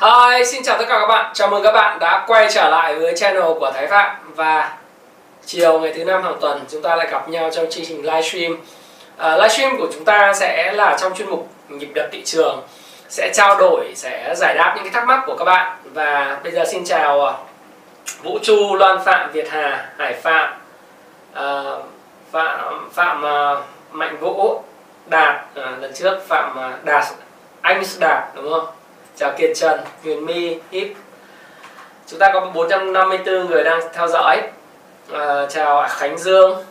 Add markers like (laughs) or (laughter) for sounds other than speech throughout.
Hi, xin chào tất cả các bạn. Chào mừng các bạn đã quay trở lại với channel của Thái Phạm và chiều ngày thứ năm hàng tuần chúng ta lại gặp nhau trong chương trình livestream. Uh, livestream của chúng ta sẽ là trong chuyên mục nhịp đập thị trường sẽ trao đổi, sẽ giải đáp những cái thắc mắc của các bạn và bây giờ xin chào à, Vũ Chu, Loan Phạm, Việt Hà, Hải Phạm, uh, Phạm Phạm uh, Mạnh Vũ, Đạt uh, lần trước Phạm uh, Đạt anh Đạt đúng không? Chào Kiệt Trần, Huyền My, Hip Chúng ta có 454 người đang theo dõi. À, Chào Khánh Dương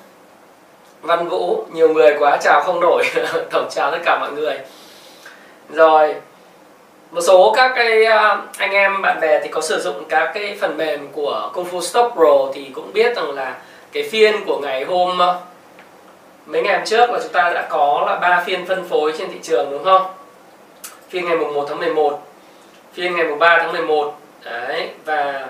Văn Vũ, nhiều người quá chào không nổi. (laughs) Tổng chào tất cả mọi người. Rồi một số các cái ờ, anh em bạn bè thì có sử dụng các cái phần mềm của Kung Fu Stop Pro thì cũng biết rằng là cái phiên của ngày hôm ờ, mấy ngày hôm trước là chúng ta đã có là ba phiên phân phối trên thị trường đúng không? Phiên ngày mùng 1 tháng 11 phiên ngày 3 tháng 11 đấy và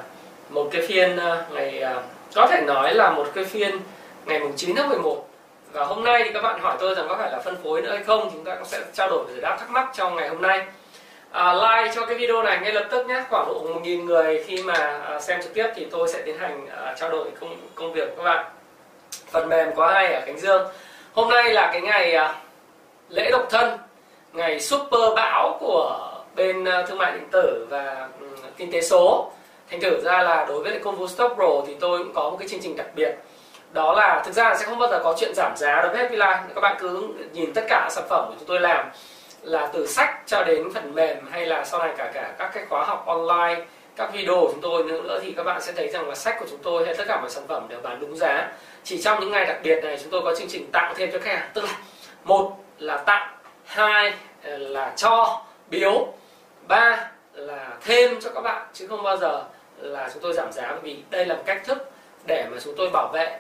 một cái phiên ờ, ngày ờ, có thể nói là một cái phiên ngày 9 tháng 11 và hôm nay thì các bạn hỏi tôi rằng có phải là phân phối nữa hay không chúng ta cũng sẽ trao đổi giải đáp thắc mắc trong ngày hôm nay. À, like cho cái video này ngay lập tức nhé. Khoảng độ một nghìn người khi mà ờ, xem trực tiếp thì tôi sẽ tiến hành trao đổi công công việc của các bạn. Phần mềm có hay ở Khánh Dương? Hôm nay là cái ngày lễ độc thân ngày super bão của bên ờ, thương mại điện tử và ừ, kinh tế số. Thành thử ra là đối với công vụ Stock Pro thì tôi cũng có một cái chương trình đặc biệt. Đó là, thực ra là sẽ không bao giờ có chuyện giảm giá đối với Happy Life các bạn cứ nhìn tất cả sản phẩm của chúng tôi làm là từ sách cho đến phần mềm hay là sau này cả cả các cái khóa học online, các video của chúng tôi nữa thì các bạn sẽ thấy rằng là sách của chúng tôi hay tất cả mọi sản phẩm đều bán đúng giá. Chỉ trong những ngày đặc biệt này chúng tôi có chương trình tặng thêm cho khách hàng. Tức là, một là tặng, hai là cho, biếu ba là thêm cho các bạn, chứ không bao giờ là chúng tôi giảm giá vì đây là một cách thức để mà chúng tôi bảo vệ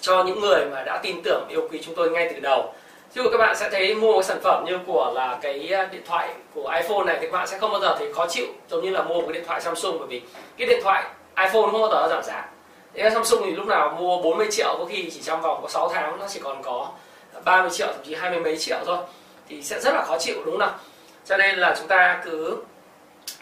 cho những người mà đã tin tưởng yêu quý chúng tôi ngay từ đầu. Chứ các bạn sẽ thấy mua một sản phẩm như của là cái à, điện thoại của iPhone này, thì các bạn sẽ không bao giờ thấy khó chịu, giống như là mua một cái điện thoại Samsung, bởi vì cái điện thoại iPhone không bao giờ giảm giá. Thế Samsung thì lúc nào mua 40 triệu, có khi chỉ trong vòng có 6 tháng nó chỉ còn có 30 triệu, thậm chí hai mươi mấy triệu thôi, thì sẽ rất là khó chịu, đúng không nào? Cho nên là chúng ta cứ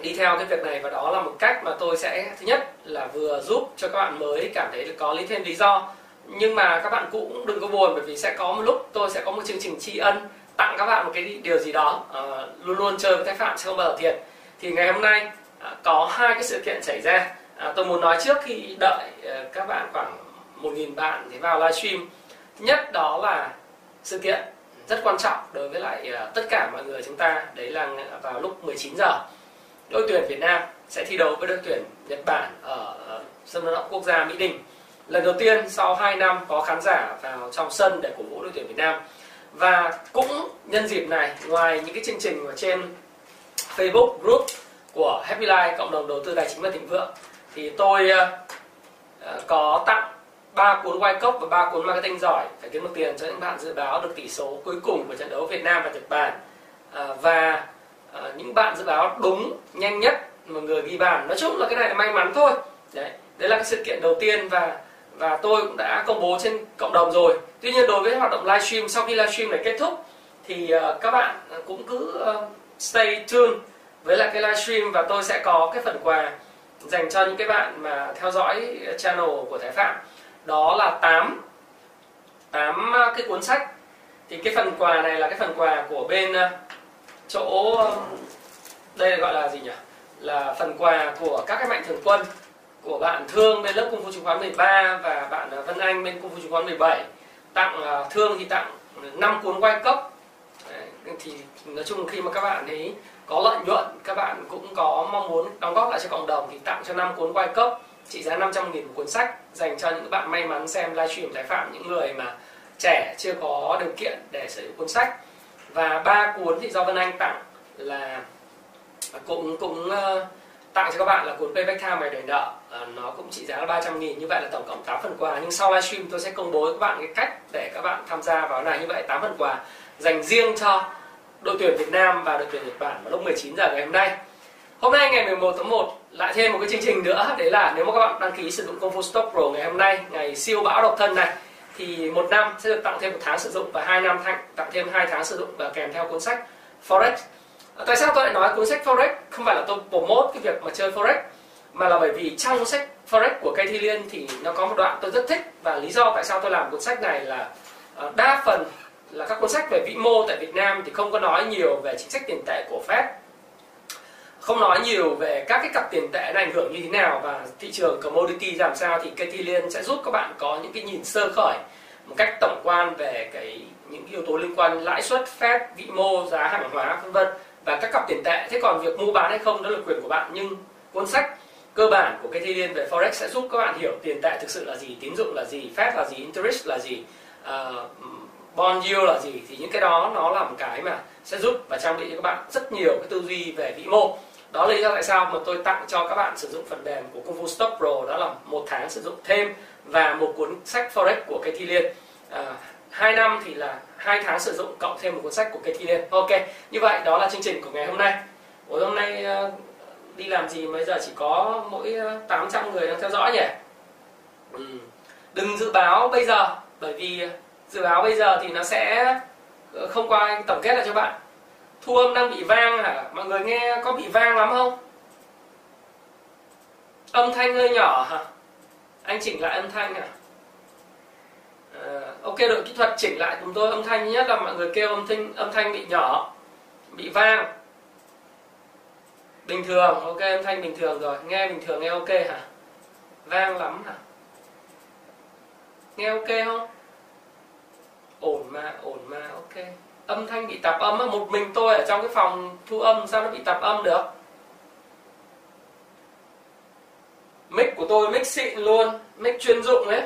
đi theo cái việc này và đó là một cách mà tôi sẽ thứ nhất là vừa giúp cho các bạn mới cảm thấy có lý thêm lý do. Nhưng mà các bạn cũng đừng có buồn bởi vì sẽ có một lúc tôi sẽ có một chương trình tri ân tặng các bạn một cái điều gì đó à, luôn luôn chơi với thái phạm sẽ không bao giờ thiệt. Thì ngày hôm nay à, có hai cái sự kiện xảy ra. À, tôi muốn nói trước khi đợi à, các bạn khoảng một nghìn bạn thì vào livestream. Thứ nhất đó là sự kiện rất quan trọng đối với lại ờ, tất cả mọi người chúng ta. Đấy là vào lúc 19 giờ, đội tuyển Việt Nam sẽ thi đấu với đội tuyển Nhật Bản ở ờ, sân vận động quốc gia Mỹ Đình. Lần đầu tiên sau 2 năm có khán giả vào trong sân để cổ vũ đội tuyển Việt Nam. Và cũng nhân dịp này, ngoài những cái chương trình ở trên Facebook group của Happy Life cộng đồng đầu tư tài chính và thịnh vượng, thì tôi ờ, có tặng ba cuốn white cốc và ba cuốn marketing giỏi. Phải kiếm được tiền cho những bạn dự báo được tỷ số cuối cùng của trận đấu Việt Nam và Nhật Bản. À, và à, những bạn dự báo đúng nhanh nhất mà người ghi bàn. Nói chung là cái này là may mắn thôi. Đấy đấy là cái sự kiện đầu tiên và và tôi cũng đã công bố trên cộng đồng rồi. Tuy nhiên đối với hoạt động livestream sau khi livestream này kết thúc thì uh, các bạn cũng cứ uh, stay tuned với lại cái livestream và tôi sẽ có cái phần quà dành cho những cái bạn mà theo dõi channel của Thái Phạm đó là 8 8 ờ, cái cuốn sách. Thì cái phần quà này là cái phần quà của bên ờ, chỗ đây gọi là gì nhỉ? Là phần quà của các cái mạnh thường quân của bạn Thương bên lớp Cung Phu Chứng khoán 13 và bạn ờ, Vân Anh bên Cung Phu Chứng khoán 17 tặng Thương thì tặng 5 cuốn quay cốc Đấy, thì nói chung khi mà các bạn ấy có lợi nhuận các bạn cũng có mong muốn đóng góp lại cho cộng đồng thì tặng cho 5 cuốn quay cốc trị giá 500 nghìn một cuốn sách dành cho những bạn may mắn xem livestream tái Phạm, những người mà trẻ chưa có điều kiện để sở hữu cuốn sách. Và ba cuốn thì do Vân Anh tặng là à, cũng cũng ờ, tặng cho các bạn là cuốn Payback Time mày đòi nợ. Ờ, nó cũng trị giá là 300 nghìn, như vậy là tổng cộng 8 phần quà. Nhưng sau livestream tôi sẽ công bố với các bạn cái cách để các bạn tham gia vào này. Như vậy 8 phần quà dành riêng cho đội tuyển Việt Nam và đội tuyển Nhật Bản vào lúc 19 giờ ngày hôm nay. Hôm nay ngày 11 tháng 1 lại thêm một cái chương trình nữa. Đấy là nếu mà các bạn đăng ký sử dụng công phu Stock Pro ngày hôm nay ngày siêu bão độc thân này thì một năm sẽ được tặng thêm một tháng sử dụng và hai năm tặng thêm hai tháng sử dụng và kèm theo cuốn sách Forex. À, tại sao tôi lại nói cuốn sách Forex? Không phải là tôi promote cái việc mà chơi Forex mà là bởi vì trong sách Forex của Cây Thi Liên thì nó có một đoạn tôi rất thích. Và lý do tại sao tôi làm cuốn sách này là à, đa phần là các cuốn sách về vĩ mô tại Việt Nam thì không có nói nhiều về chính sách tiền tệ của Fed không nói nhiều về các cái cặp tiền tệ nó ảnh hưởng như thế nào và thị trường commodity làm sao thì Katie Liên sẽ giúp các bạn có những cái nhìn sơ khởi một cách tổng quan về cái những yếu tố liên quan lãi suất, phép, vĩ mô, giá hàng hóa vân vân và các cặp tiền tệ. Thế còn việc mua bán hay không đó là quyền của bạn nhưng cuốn sách cơ bản của Katie Liên về forex sẽ giúp các bạn hiểu tiền tệ thực sự là gì, tín dụng là gì, phép là gì, interest là gì, uh, bond yield là gì thì những cái đó nó là một cái mà sẽ giúp và trang bị cho các bạn rất nhiều cái tư duy về vĩ mô đó là lý do tại sao mà tôi tặng cho các bạn sử dụng phần mềm của công phu stop Pro đó là một tháng sử dụng thêm và một cuốn sách forex của cây thi liên. À, hai năm thì là hai tháng sử dụng cộng thêm một cuốn sách của cây thi liên. Ok như vậy đó là chương trình của ngày hôm nay. Ủa hôm nay ờ, đi làm gì bây giờ chỉ có mỗi ờ, 800 người đang theo dõi nhỉ? Ừ. đừng dự báo bây giờ bởi vì ờ, dự báo bây giờ thì nó sẽ không qua tổng kết lại cho bạn thu âm đang bị vang hả? Mọi người nghe có bị vang lắm không? Âm thanh hơi nhỏ hả? Anh chỉnh lại âm thanh à, à ok đội kỹ thuật chỉnh lại chúng tôi âm thanh nhất là mọi người kêu âm thanh âm thanh bị nhỏ bị vang. Bình thường ok âm thanh bình thường rồi. Nghe bình thường nghe ok hả? Vang lắm hả? Nghe ok không? Ổn mà ổn mà ok âm thanh bị tạp âm một mình tôi ở trong cái phòng thu âm, sao nó bị tạp âm được? Mic của tôi mic xịn luôn, mic chuyên dụng ấy.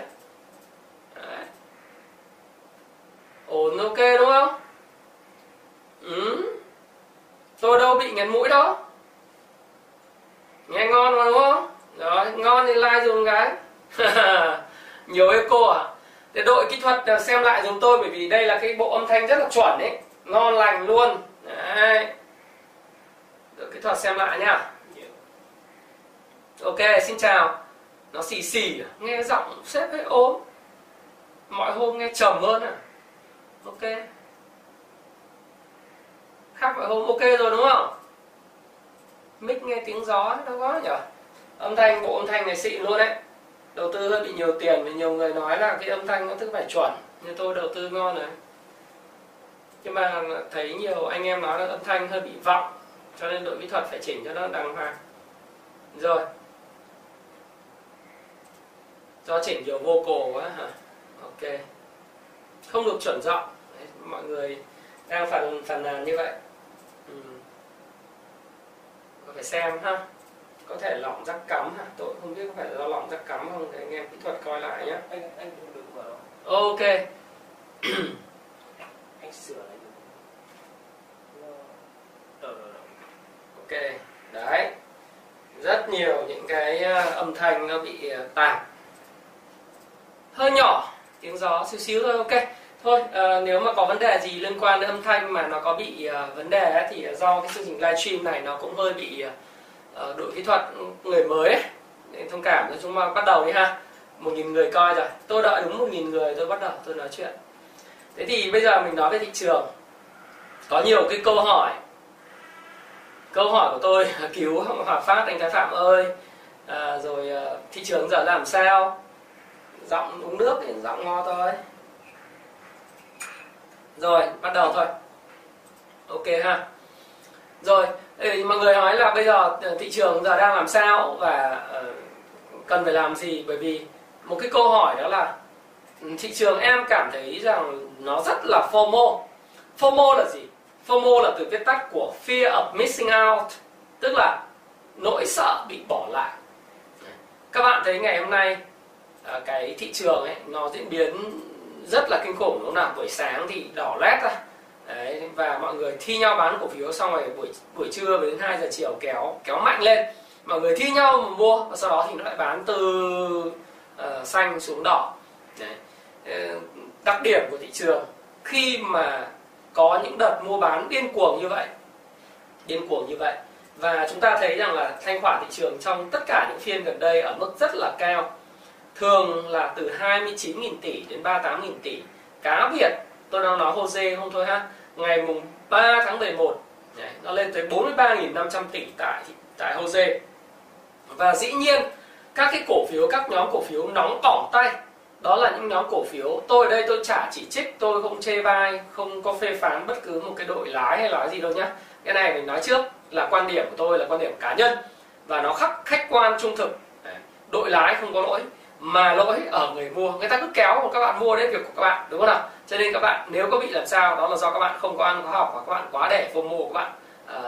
Đấy. ổn ok đúng không? Ừ. tôi đâu bị nghẹn mũi đâu. Nghe ngon mà đúng không? Rồi, ngon thì like dùng cái. (laughs) Nhiều eco à? Để đội kỹ thuật à, xem lại dùng tôi, bởi vì đây là cái bộ âm thanh rất là chuẩn đấy ngon lành luôn. Đấy. Đội kỹ thuật xem lại nhá. Ok, xin chào. Nó xì xì à? nghe giọng sếp hơi ốm. Mọi hôm nghe trầm hơn à? Ok. Khác mọi hôm ok rồi đúng không? Mic nghe tiếng gió, nó có nhỉ âm thanh, bộ âm thanh này xịn luôn đấy đầu tư hơi bị nhiều tiền vì nhiều người nói là cái âm thanh nó thức phải chuẩn, như tôi đầu tư ngon này nhưng mà thấy nhiều anh em nói là âm thanh hơi bị vọng, cho nên đội kỹ thuật phải chỉnh cho nó đàng hoàng. Rồi. Do chỉnh nhiều vô cổ quá hả? Ok. Không được chuẩn giọng. Mọi người đang phần phần nàn như vậy. Ừ. phải xem ha? Có thể lỏng rắc cắm hả? Tôi không biết có phải do lỏng rắc cắm không để anh em kỹ thuật coi lại nhé anh anh đừng vào ok. (clears throat) Anh sửa lại ok. Đấy. Rất nhiều những cái ờ, âm thanh nó bị ờ, tạp hơi nhỏ tiếng gió xíu xíu thôi ok. Thôi à, nếu mà có vấn đề gì liên quan đến âm thanh mà nó có bị uh, vấn đề ấy, thì do cái chương trình livestream này nó cũng hơi bị uh, Ờ, đội kỹ thuật người mới ấy. nên thông cảm cho chúng ta bắt đầu đi ha. Một nghìn người coi rồi. Tôi đợi đúng một nghìn người tôi bắt đầu tôi nói chuyện. Thế thì bây giờ mình nói về thị trường. Có nhiều cái câu hỏi. Câu hỏi của tôi (laughs) cứu (laughs) hòa phát anh thái phạm ơi. À, rồi ờ, thị trường giờ làm sao? Giọng uống nước thì giọng ngon thôi. Rồi bắt đầu thôi. Ok ha. Rồi thì mọi người nói là bây giờ ờ, thị trường giờ đang làm sao và ờ, cần phải làm gì? Bởi vì một cái câu hỏi đó là ừ, thị trường em cảm thấy rằng nó rất là FOMO. FOMO là gì? FOMO là từ viết tắt của Fear of Missing Out, tức là nỗi sợ bị bỏ lại. Các bạn thấy ngày hôm nay ờ, cái thị trường ấy, nó diễn biến rất là kinh khủng. Lúc nào buổi sáng thì đỏ lét ra. Đấy, và mọi người thi nhau bán cổ phiếu xong rồi buổi buổi trưa đến 2 giờ chiều kéo kéo mạnh lên mọi người thi nhau mà mua và sau đó thì nó lại bán từ uh, xanh xuống đỏ Đấy. Ờ, đặc điểm của thị trường khi mà có những đợt mua bán điên cuồng như vậy điên cuồng như vậy và chúng ta thấy rằng là thanh khoản thị trường trong tất cả những phiên gần đây ở mức rất là cao thường là từ 29.000 tỷ đến 38.000 tỷ cá biệt tôi đang nói Jose không thôi ha. Ngày mùng 3 tháng 11 đấy, nó lên tới 43.500 tỷ tại tại Jose. Và dĩ nhiên các cái cổ phiếu các nhóm cổ phiếu nóng bỏng tay. Đó là những nhóm cổ phiếu tôi ở đây tôi chả chỉ trích tôi không chê bai không có phê phán bất cứ một cái đội lái hay lái gì đâu nhá. Cái này mình nói trước là quan điểm của tôi là quan điểm cá nhân. Và nó khắc khách quan trung thực. Đội lái không có lỗi mà lỗi ở người mua. Người ta cứ kéo một các bạn mua đến việc của các bạn đúng không nào? Cho nên các bạn nếu có bị làm sao đó là do các bạn không có ăn có học và các bạn quá để fomo của các bạn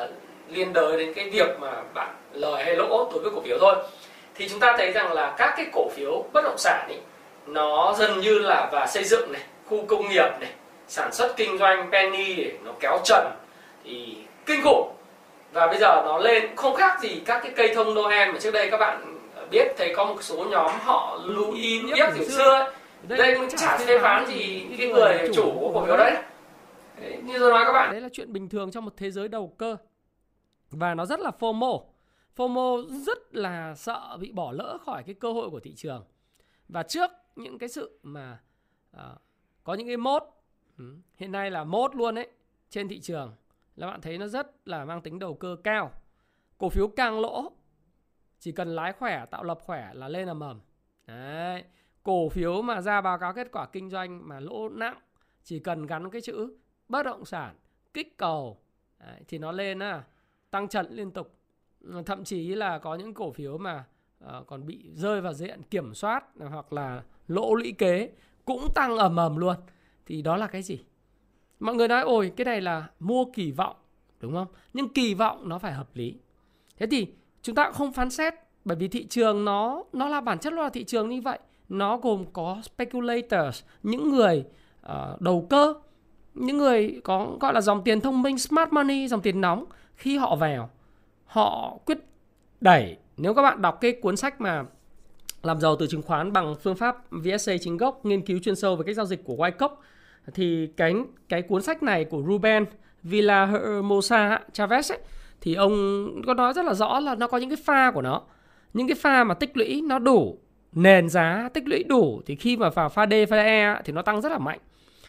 uh, liên đới đến cái việc mà bạn lời hay lỗ đối với cổ phiếu thôi. Thì chúng ta thấy rằng là các cái cổ phiếu bất động sản ấy nó dần như là và xây dựng này khu công nghiệp này sản xuất kinh doanh penny này, nó kéo trần thì kinh khủng. Và bây giờ nó lên không khác gì các cái cây thông Noel mà trước đây các bạn biết thấy có một số nhóm họ Louis biết từ xưa ấy. đây cũng chả phê phán gì cái người chủ của cổ phiếu đấy. như tôi nói các bạn. Đấy là chuyện bình thường trong một thế giới đầu cơ. Và nó rất là FOMO. FOMO rất là sợ bị bỏ lỡ khỏi cái cơ hội của thị trường. Và trước những cái sự mà uh, có những cái mốt ừ, hiện nay là mốt luôn đấy trên thị trường là bạn thấy nó rất là mang tính đầu cơ cao. Cổ phiếu càng lỗ chỉ cần lái khỏe tạo lập khỏe là lên là mầm. Đấy. Cổ phiếu mà ra báo cáo kết quả kinh doanh mà lỗ nặng chỉ cần gắn cái chữ bất động sản kích cầu đấy, thì nó lên à tăng trần liên tục. Thậm chí là có những cổ phiếu mà uh, còn bị rơi vào diện kiểm soát hoặc là lỗ lũy kế cũng tăng ầm ầm luôn. Thì đó là cái gì? Mọi người nói ôi cái này là mua kỳ vọng. Đúng không? Nhưng kỳ vọng nó phải hợp lý. Thế thì chúng ta cũng không phán xét bởi vì thị trường nó nó là bản chất là thị trường như vậy. Nó gồm có speculators những người uh, đầu cơ những người có gọi là dòng tiền thông minh smart money dòng tiền nóng. Khi họ vào họ quyết đẩy. Nếu các bạn đọc cái cuốn sách mà làm giàu từ chứng khoán bằng phương pháp VSA chính gốc nghiên cứu chuyên sâu về cách giao dịch của Wyckoff thì cái cái cuốn sách này của Ruben Villahermosa Chavez ấy, thì ông có nói rất là rõ là nó có những cái pha của nó. Những cái pha mà tích lũy nó đủ nền giá tích lũy đủ thì khi mà vào pha D pha E thì nó tăng rất là mạnh.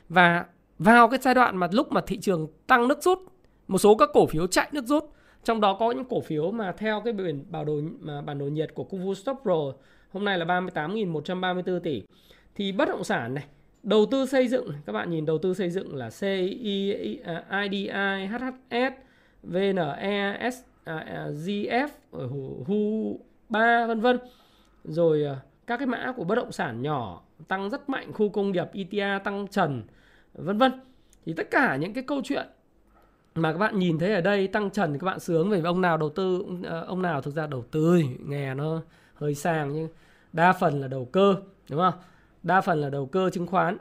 Và vào cái giai đoạn mà lúc mà thị trường tăng nước rút một số các cổ phiếu chạy nước rút trong đó có những cổ phiếu mà theo cái biển bảo đồ mà bản đồ nhiệt của Kuvu Fu Stop Pro hôm nay là 38.134 tỷ. Thì bất động sản này đầu tư xây dựng các bạn nhìn đầu tư xây dựng là CI, IDI, à, HHS, VNE, S, à, à GF, HU 3 vân vân. Rồi à, các cái mã của bất động sản nhỏ tăng rất mạnh, khu công nghiệp ETA tăng trần vân vân. Thì tất cả những cái câu chuyện mà các bạn nhìn thấy ở đây tăng trần thì các bạn sướng về ông nào đầu tư à, ông nào thực ra đầu tư nghe nó hơi sang nhưng đa phần là đầu cơ đúng không đa phần là đầu cơ chứng khoán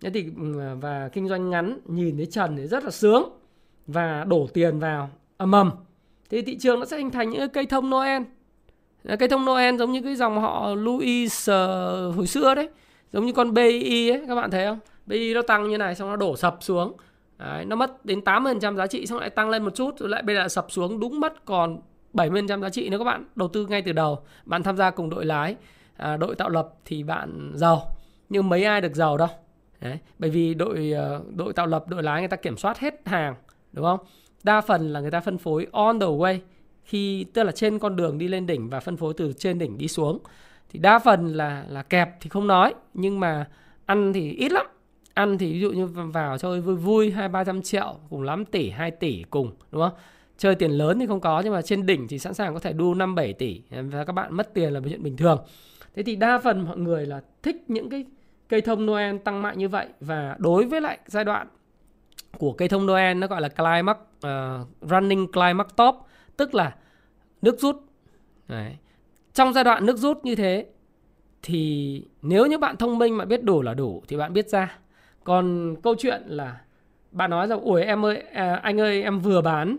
thế thì ừ, và kinh doanh ngắn nhìn thấy trần thì rất là sướng và đổ tiền vào âm ầm. Thì thị trường nó sẽ hình thành những cây thông Noel. Cây thông Noel giống như cái dòng họ Louis uh, hồi xưa đấy giống như con BI ấy các bạn thấy không? BI nó tăng như này xong nó đổ sập xuống. Đấy, nó mất đến 80% giá trị xong lại tăng lên một chút rồi lại bây giờ sập xuống đúng mất còn 70% giá trị nếu các bạn đầu tư ngay từ đầu. Bạn tham gia cùng đội lái à, đội tạo lập thì bạn giàu nhưng mấy ai được giàu đâu. Đấy, bởi vì đội ờ, đội tạo lập đội lái người ta kiểm soát hết hàng đúng không? Đa phần là người ta phân phối on the way, khi, tức là trên con đường đi lên đỉnh và phân phối từ trên đỉnh đi xuống. Thì đa phần là là kẹp thì không nói, nhưng mà ăn thì ít lắm. Ăn thì ví dụ như vào chơi vui vui, hai ba trăm triệu, cùng lắm tỷ 2 tỷ cùng, đúng không? Chơi tiền lớn thì không có, nhưng mà trên đỉnh thì sẵn sàng có thể đu 5 7 tỷ và các bạn mất tiền là chuyện bình thường. Thế thì đa phần mọi người là thích những cái cây thông Noel tăng mạnh như vậy, và đối với lại giai đoạn của cây thông Noel nó gọi là climax uh, running climax top tức là nước rút Đấy. trong giai đoạn nước rút như thế thì nếu như bạn thông minh mà biết đủ là đủ thì bạn biết ra còn câu chuyện là bạn nói rằng ủi em ơi à, anh ơi em vừa bán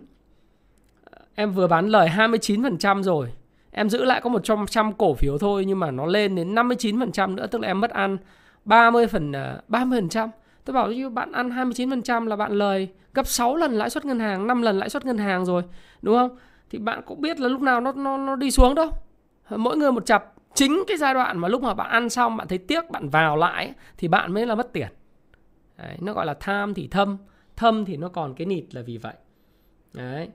em vừa bán lời 29% rồi em giữ lại có 100 cổ phiếu thôi nhưng mà nó lên đến 59% nữa tức là em mất ăn 30 phần à, 30%. Tôi bảo như bạn ăn 29% là bạn lời gấp 6 lần lãi suất ngân hàng, 5 lần lãi suất ngân hàng rồi, đúng không? Thì bạn cũng biết là lúc nào nó nó nó đi xuống đâu. Mỗi người một chập. Chính cái giai đoạn mà lúc mà bạn ăn xong bạn thấy tiếc bạn vào lại thì bạn mới là mất tiền. Đấy, nó gọi là tham thì thâm, thâm thì nó còn cái nịt là vì vậy. Đấy.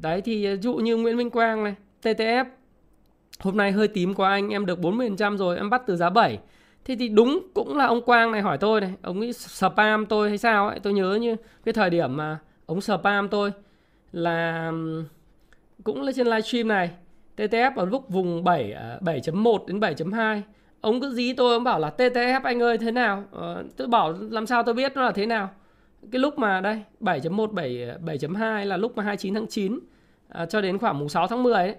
Đấy thì à, dụ như Nguyễn Minh Quang này, TTF hôm nay hơi tím quá anh, em được 40% rồi, em bắt từ giá 7 Thế thì đúng cũng là ông Quang này hỏi tôi này, ông ấy spam tôi hay sao ấy, tôi nhớ như cái thời điểm mà ông spam tôi là cũng là trên livestream này, TTF ở lúc vùng 7 7.1 à, đến 7.2. Ông cứ dí tôi ông bảo là TTF anh ơi thế nào? Ờ, tôi bảo làm sao tôi biết nó là thế nào? Cái lúc mà đây 7.1 7 7.2 là lúc mà 29 tháng 9 à, cho đến khoảng mùng 6 tháng 10 ấy.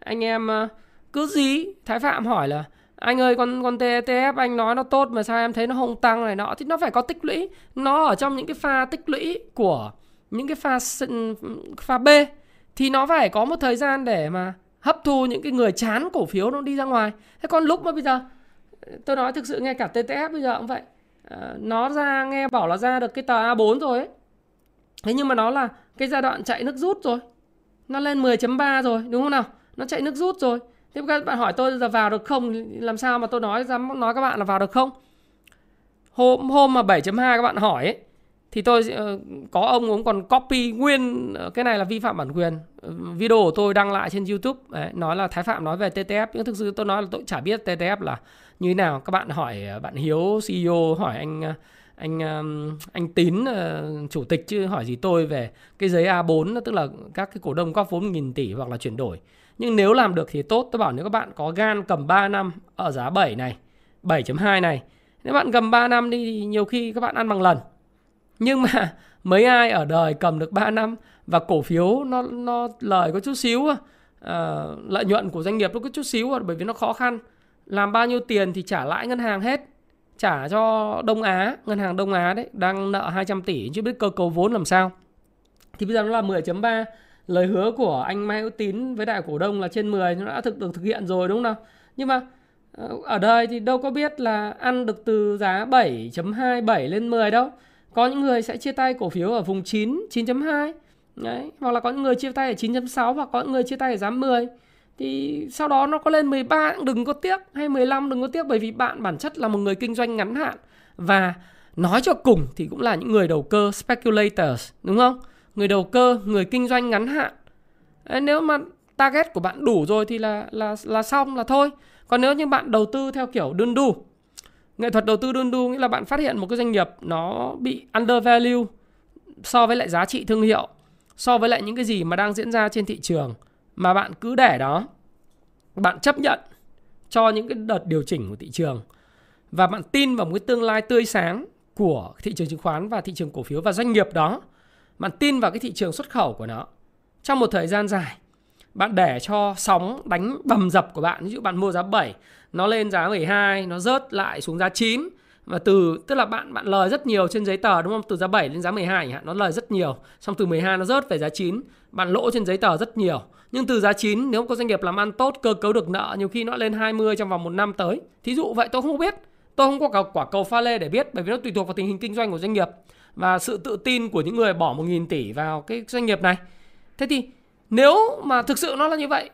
Anh em à, cứ dí Thái Phạm hỏi là anh ơi con con TTF anh nói nó tốt mà sao em thấy nó không tăng này nọ. Thì nó phải có tích lũy. Nó ở trong những cái pha tích lũy của những cái pha pha B. Thì nó phải có một thời gian để mà hấp thu những cái người chán cổ phiếu nó đi ra ngoài. Thế còn lúc mà bây giờ tôi nói thực sự nghe cả TTF bây giờ cũng vậy. À, nó ra nghe bảo là ra được cái tờ A4 rồi ấy. Thế nhưng mà nó là cái giai đoạn chạy nước rút rồi. Nó lên 10.3 rồi đúng không nào? Nó chạy nước rút rồi. Thế các bạn hỏi tôi giờ vào được không? Làm sao mà tôi nói dám nói các bạn là vào được không? Hôm hôm mà 7.2 các bạn hỏi ấy thì tôi ờ, có ông cũng còn copy nguyên ờ, cái này là vi phạm bản quyền ờ, video của tôi đăng lại trên YouTube đấy, nói là Thái Phạm nói về TTF nhưng thực sự tôi nói là tôi chả biết TTF là như thế nào các bạn hỏi bạn Hiếu CEO hỏi anh anh anh Tín chủ tịch chứ hỏi gì tôi về cái giấy A4 tức là các cái cổ đông góp vốn nghìn tỷ hoặc là chuyển đổi nhưng nếu làm được thì tốt. Tôi bảo nếu các bạn có gan cầm 3 năm Ở giá 7 này 7.2 này Nếu bạn cầm 3 năm đi thì nhiều khi các bạn ăn bằng lần. Nhưng mà (laughs) mấy ai ở đời cầm được 3 năm Và cổ phiếu nó nó lời có chút xíu à, Lợi nhuận của doanh nghiệp nó có chút xíu à, Bởi vì nó khó khăn. Làm bao nhiêu tiền thì trả lãi ngân hàng hết. Trả cho Đông Á Ngân hàng Đông Á đấy Đang nợ 200 tỷ chứ biết cơ cấu vốn làm sao. Thì bây giờ nó là 10.3 lời hứa của anh Mai Hữu Tín với đại cổ đông là trên 10 nó đã thực được thực hiện rồi đúng không nào? Nhưng mà ờ, ở đây thì đâu có biết là ăn được từ giá 7.27 lên 10 đâu. Có những người sẽ chia tay cổ phiếu ở vùng 9, 9.2. Đấy, hoặc là có những người chia tay ở 9.6 hoặc có những người chia tay ở giá 10 thì sau đó nó có lên 13 cũng đừng có tiếc hay 15 đừng có tiếc bởi vì bạn bản chất là một người kinh doanh ngắn hạn và nói cho cùng thì cũng là những người đầu cơ speculators đúng không? Người đầu cơ, người kinh doanh ngắn hạn. Nếu mà target của bạn đủ rồi thì là là là xong là thôi. Còn nếu như bạn đầu tư theo kiểu đơn đu, nghệ thuật đầu tư đơn đu nghĩa là bạn phát hiện một cái doanh nghiệp nó bị undervalue so với lại giá trị thương hiệu, so với lại những cái gì mà đang diễn ra trên thị trường mà bạn cứ để đó. Bạn chấp nhận cho những cái đợt điều chỉnh của thị trường và bạn tin vào một cái tương lai tươi sáng của thị trường chứng khoán và thị trường cổ phiếu và doanh nghiệp đó bạn tin vào cái thị trường xuất khẩu của nó. Trong một thời gian dài, bạn để cho sóng đánh bầm dập của bạn, ví dụ bạn mua giá 7 nó lên giá 12 nó rớt lại xuống giá 9 và từ, tức là bạn bạn lời rất nhiều trên giấy tờ, đúng không? Từ giá 7 đến giá 12 hạn, nó lời rất nhiều. Xong từ 12 nó rớt về giá 9 bạn lỗ trên giấy tờ rất nhiều. Nhưng từ giá 9 nếu có doanh nghiệp làm ăn tốt, cơ cấu được nợ, nhiều khi nó lên 20 trong vòng một năm tới. Thí dụ vậy, tôi không biết. Tôi không có quả cầu pha lê để biết, bởi vì nó tùy thuộc vào tình hình kinh doanh của doanh nghiệp và sự tự tin của những người bỏ 1.000 tỷ vào cái doanh nghiệp này. Thế thì nếu mà thực sự nó là như vậy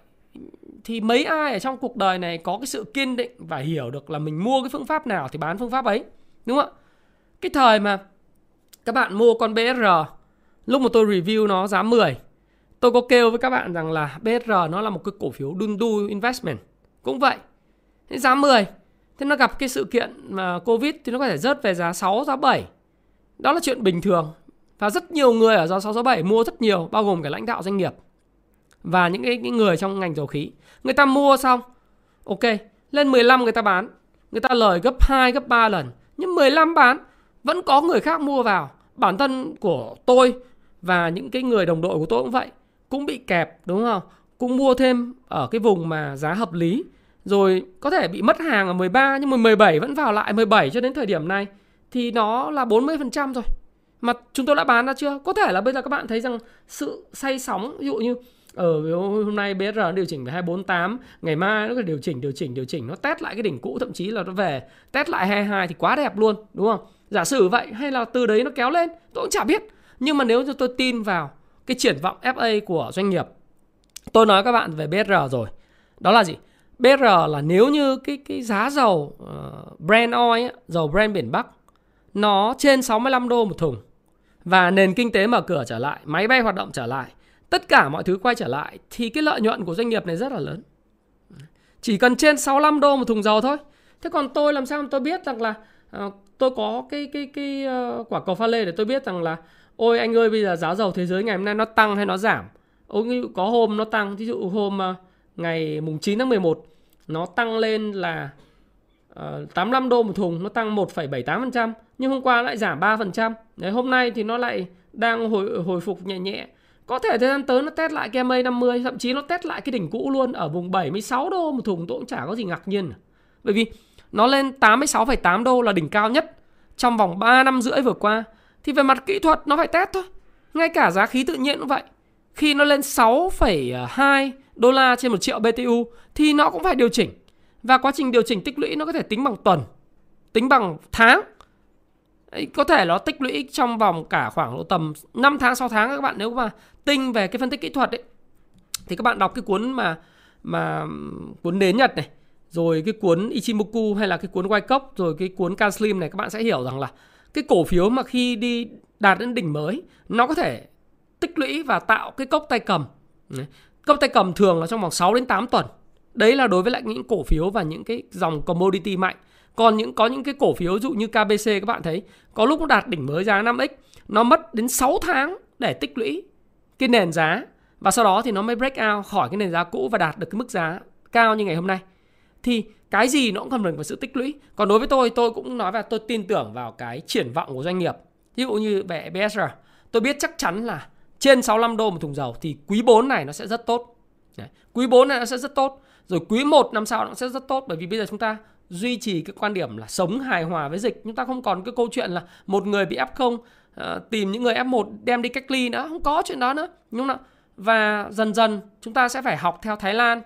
thì mấy ai ở trong cuộc đời này có cái sự kiên định và hiểu được là mình mua cái phương pháp nào thì bán phương pháp ấy. Đúng không ạ? Cái thời mà các bạn mua con BSR lúc mà tôi review nó giá 10 tôi có kêu với các bạn rằng là BSR nó là một cái cổ phiếu Dundu Investment. Cũng vậy. Thế giá 10 Thế nó gặp cái sự kiện mà Covid thì nó có thể rớt về giá 6, giá 7 đó là chuyện bình thường. Và rất nhiều người ở giá 667 mua rất nhiều, bao gồm cả lãnh đạo doanh nghiệp. Và những cái, cái người trong ngành dầu khí. Người ta mua xong, ok, lên 15 người ta bán. Người ta lời gấp 2, gấp 3 lần. Nhưng 15 bán, vẫn có người khác mua vào. Bản thân của tôi và những cái người đồng đội của tôi cũng vậy. Cũng bị kẹp, đúng không? Cũng mua thêm ở cái vùng mà giá hợp lý. Rồi có thể bị mất hàng ở 13 nhưng mà 17 vẫn vào lại 17 cho đến thời điểm này thì nó là 40% rồi. mà chúng tôi đã bán ra chưa? Có thể là bây giờ các bạn thấy rằng sự say sóng ví dụ như ờ, ở hôm nay BSR điều chỉnh về 248 ngày mai nó có điều chỉnh điều chỉnh điều chỉnh nó test lại cái đỉnh cũ thậm chí là nó về test lại 22 thì quá đẹp luôn đúng không? Giả sử vậy hay là từ đấy nó kéo lên tôi cũng chả biết. Nhưng mà nếu như tôi tin vào cái triển vọng FA của doanh nghiệp tôi nói các bạn về BSR rồi. Đó là gì? BR là nếu như cái cái giá dầu uh, Brent oil ấy, dầu Brent biển Bắc nó trên 65 đô một thùng và nền kinh tế mở cửa trở lại, máy bay hoạt động trở lại, tất cả mọi thứ quay trở lại thì cái lợi nhuận của doanh nghiệp này rất là lớn. Chỉ cần trên 65 đô một thùng dầu thôi. Thế còn tôi làm sao tôi biết rằng là uh, tôi có cái cái cái uh, quả cầu pha lê để tôi biết rằng là ôi anh ơi bây giờ giá dầu thế giới ngày hôm nay nó tăng hay nó giảm. Ôi có hôm nó tăng, ví dụ hôm uh, ngày mùng 9 tháng 11 nó tăng lên là Ờ, uh, 85 đô một thùng, nó tăng 1,78%, nhưng hôm qua lại giảm 3%. Đấy, hôm nay thì nó lại đang hồi hồi phục nhẹ nhẹ. Có thể thời gian tới nó test lại cái MA 50, thậm chí nó test lại cái đỉnh cũ luôn ở vùng 76 đô một thùng tôi cũng chả có gì ngạc nhiên. Bởi vì nó lên 86,8 đô là đỉnh cao nhất trong vòng 3 năm rưỡi vừa qua. Thì về mặt kỹ thuật nó phải test thôi. Ngay cả giá khí tự nhiên cũng vậy. Khi nó lên 6,2 đô la trên 1 triệu BTU thì nó cũng phải điều chỉnh. Và quá trình điều chỉnh tích lũy nó có thể tính bằng tuần, tính bằng tháng. Có thể nó tích lũy trong vòng cả khoảng độ tầm 5 tháng 6 tháng các bạn nếu mà tinh về cái phân tích kỹ thuật ấy thì các bạn đọc cái cuốn mà mà cuốn nến Nhật này, rồi cái cuốn Ichimoku hay là cái cuốn Wyckoff, rồi cái cuốn Can Slim này các bạn sẽ hiểu rằng là cái cổ phiếu mà khi đi đạt đến đỉnh mới nó có thể tích lũy và tạo cái cốc tay cầm. Cốc tay cầm thường là trong vòng 6 đến 8 tuần. Đấy là đối với lại những cổ phiếu và những cái dòng commodity mạnh. Còn những có những cái cổ phiếu dụ như KBC các bạn thấy có lúc nó đạt đỉnh mới giá 5x, nó mất đến 6 tháng để tích lũy cái nền giá và sau đó thì nó mới break out khỏi cái nền giá cũ và đạt được cái mức giá cao như ngày hôm nay. Thì cái gì nó cũng cần phải sự tích lũy. Còn đối với tôi, tôi cũng nói và tôi tin tưởng vào cái triển vọng của doanh nghiệp. Ví dụ như về BSR, tôi biết chắc chắn là trên 65 đô một thùng dầu thì quý 4 này nó sẽ rất tốt. Đấy. Quý 4 này nó sẽ rất tốt. Rồi quý 1 năm sau nó sẽ rất tốt bởi vì bây giờ chúng ta duy trì cái quan điểm là sống hài hòa với dịch. Chúng ta không còn cái câu chuyện là một người bị F0 uh, ờ, tìm những người F1 đem đi cách ly nữa, không có chuyện đó nữa. Nhưng mà và dần dần chúng ta sẽ phải học theo Thái Lan,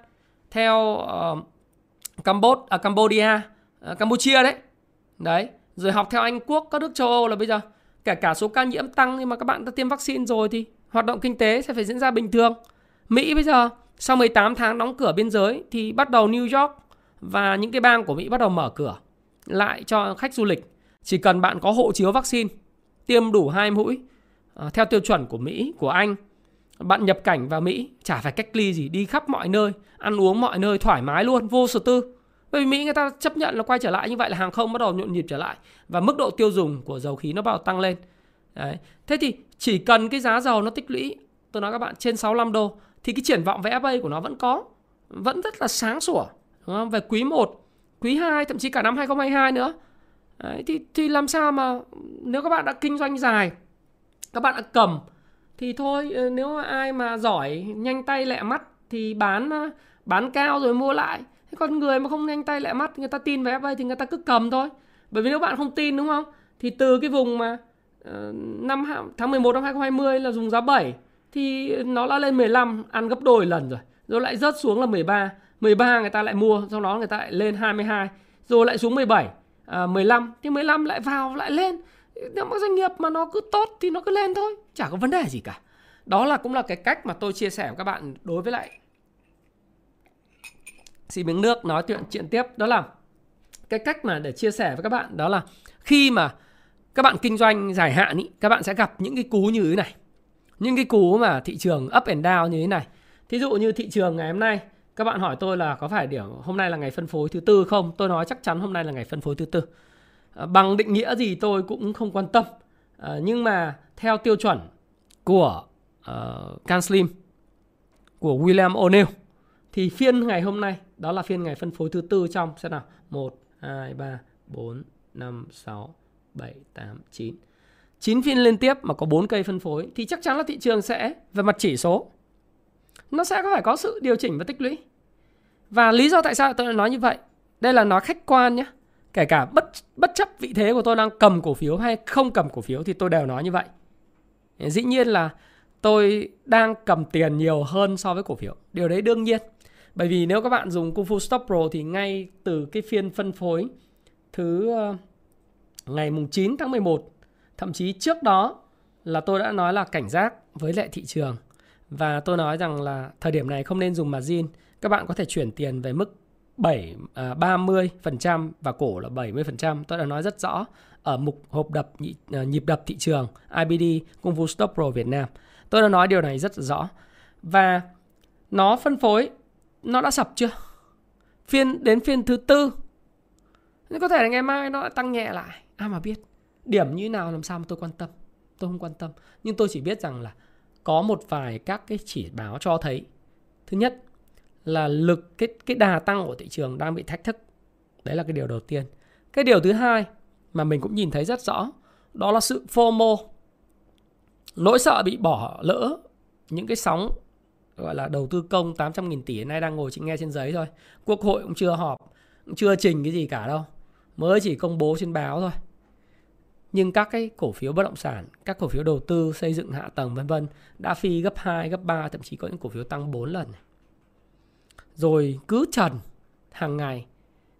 theo ờ, uh, Campuchia, à, Cambodia, uh, Campuchia đấy. Đấy, rồi học theo Anh Quốc, các nước châu Âu là bây giờ kể cả số ca nhiễm tăng nhưng mà các bạn đã tiêm vaccine rồi thì hoạt động kinh tế sẽ phải diễn ra bình thường. Mỹ bây giờ sau 18 tháng đóng cửa biên giới thì bắt đầu New York và những cái bang của Mỹ bắt đầu mở cửa lại cho khách du lịch. Chỉ cần bạn có hộ chiếu vaccine, tiêm đủ hai mũi à, theo tiêu chuẩn của Mỹ, của Anh, bạn nhập cảnh vào Mỹ chả phải cách ly gì, đi khắp mọi nơi, ăn uống mọi nơi thoải mái luôn, vô sở tư. Bởi vì Mỹ người ta chấp nhận là quay trở lại như vậy là hàng không bắt đầu nhộn nhịp trở lại và mức độ tiêu dùng của dầu khí nó bắt đầu tăng lên. Đấy. Thế thì chỉ cần cái giá dầu nó tích lũy, tôi nói các bạn trên 65 đô thì cái triển vọng về FA của nó vẫn có, vẫn rất là sáng sủa, đúng không? Về quý 1, quý 2 thậm chí cả năm 2022 nữa. Đấy, thì thì làm sao mà nếu các bạn đã kinh doanh dài, các bạn đã cầm thì thôi ờ, nếu nếu ai mà giỏi nhanh tay lẹ mắt thì bán ờ, bán cao rồi mua lại thế còn người mà không nhanh tay lẹ mắt người ta tin về FA thì người ta cứ cầm thôi bởi vì nếu bạn không tin đúng không thì từ cái vùng mà ờ, năm tháng 11 năm 2020 là dùng giá 7 thì nó đã lên 15 ăn gấp đôi lần rồi. Rồi lại rớt xuống là 13. 13 người ta lại mua, sau đó người ta lại lên 22, rồi lại xuống 17, à, 15 thì 15 lại vào lại lên. Nếu mà doanh nghiệp mà nó cứ tốt thì nó cứ lên thôi, chả có vấn đề gì cả. Đó là cũng là cái cách mà tôi chia sẻ với các bạn đối với lại xì miếng nước nói chuyện chuyện tiếp đó là cái cách mà để chia sẻ với các bạn đó là khi mà các bạn kinh doanh dài hạn ý, các bạn sẽ gặp những cái cú như thế này. Những cái cú mà thị trường up and down như thế này. Thí dụ như thị trường ngày hôm nay, các bạn hỏi tôi là có phải điểm hôm nay là ngày phân phối thứ tư không? Tôi nói chắc chắn hôm nay là ngày phân phối thứ tư. À, bằng định nghĩa gì tôi cũng không quan tâm. À, nhưng mà theo tiêu chuẩn của uh, Can Slim, của William O'Neill, thì phiên ngày hôm nay đó là phiên ngày phân phối thứ tư trong xem nào 1 2 3 4 5 6 7, 8, 9 9 phiên liên tiếp mà có 4 cây phân phối, thì chắc chắn là thị trường sẽ về mặt chỉ số, nó sẽ có phải có sự điều chỉnh và tích lũy. Và lý do tại sao tôi nói như vậy? Đây là nói khách quan nhé. kể cả bất bất chấp vị thế của tôi đang cầm cổ phiếu hay không cầm cổ phiếu thì tôi đều nói như vậy dĩ nhiên là tôi đang cầm tiền nhiều hơn so với cổ phiếu điều đấy đương nhiên bởi vì nếu các bạn dùng Kung Fu Stop Pro thì ngay từ cái phiên phân phối thứ ờ, ngày mùng 9 tháng 11 thậm chí trước đó là tôi đã nói là cảnh giác với lệ thị trường và tôi nói rằng là thời điểm này không nên dùng margin các bạn có thể chuyển tiền về mức 7 à, 30% và cổ là 70%. Tôi đã nói rất rõ ở mục hộp đập à, nhịp đập thị trường IBD Kung Fu Stop Pro Việt Nam. Tôi đã nói điều này rất rõ. Và nó phân phối nó đã sập chưa? Phiên đến phiên thứ tư nhưng có thể là ngày mai nó tăng nhẹ lại. Ai mà biết. Điểm như nào làm sao mà tôi quan tâm. Tôi không quan tâm. Nhưng tôi chỉ biết rằng là có một vài các cái chỉ báo cho thấy. Thứ nhất là lực cái cái đà tăng của thị trường đang bị thách thức. Đấy là cái điều đầu tiên. Cái điều thứ hai mà mình cũng nhìn thấy rất rõ đó là sự FOMO. Nỗi sợ bị bỏ lỡ những cái sóng gọi là đầu tư công 800.000 tỷ hiện nay đang ngồi chỉ nghe trên giấy thôi. Quốc hội cũng chưa họp, cũng chưa trình cái gì cả đâu. Mới chỉ công bố trên báo thôi. Nhưng các cái cổ phiếu bất động sản, các cổ phiếu đầu tư xây dựng hạ tầng vân vân đã phi gấp 2, gấp 3, thậm chí có những cổ phiếu tăng 4 lần. Rồi cứ trần hàng ngày.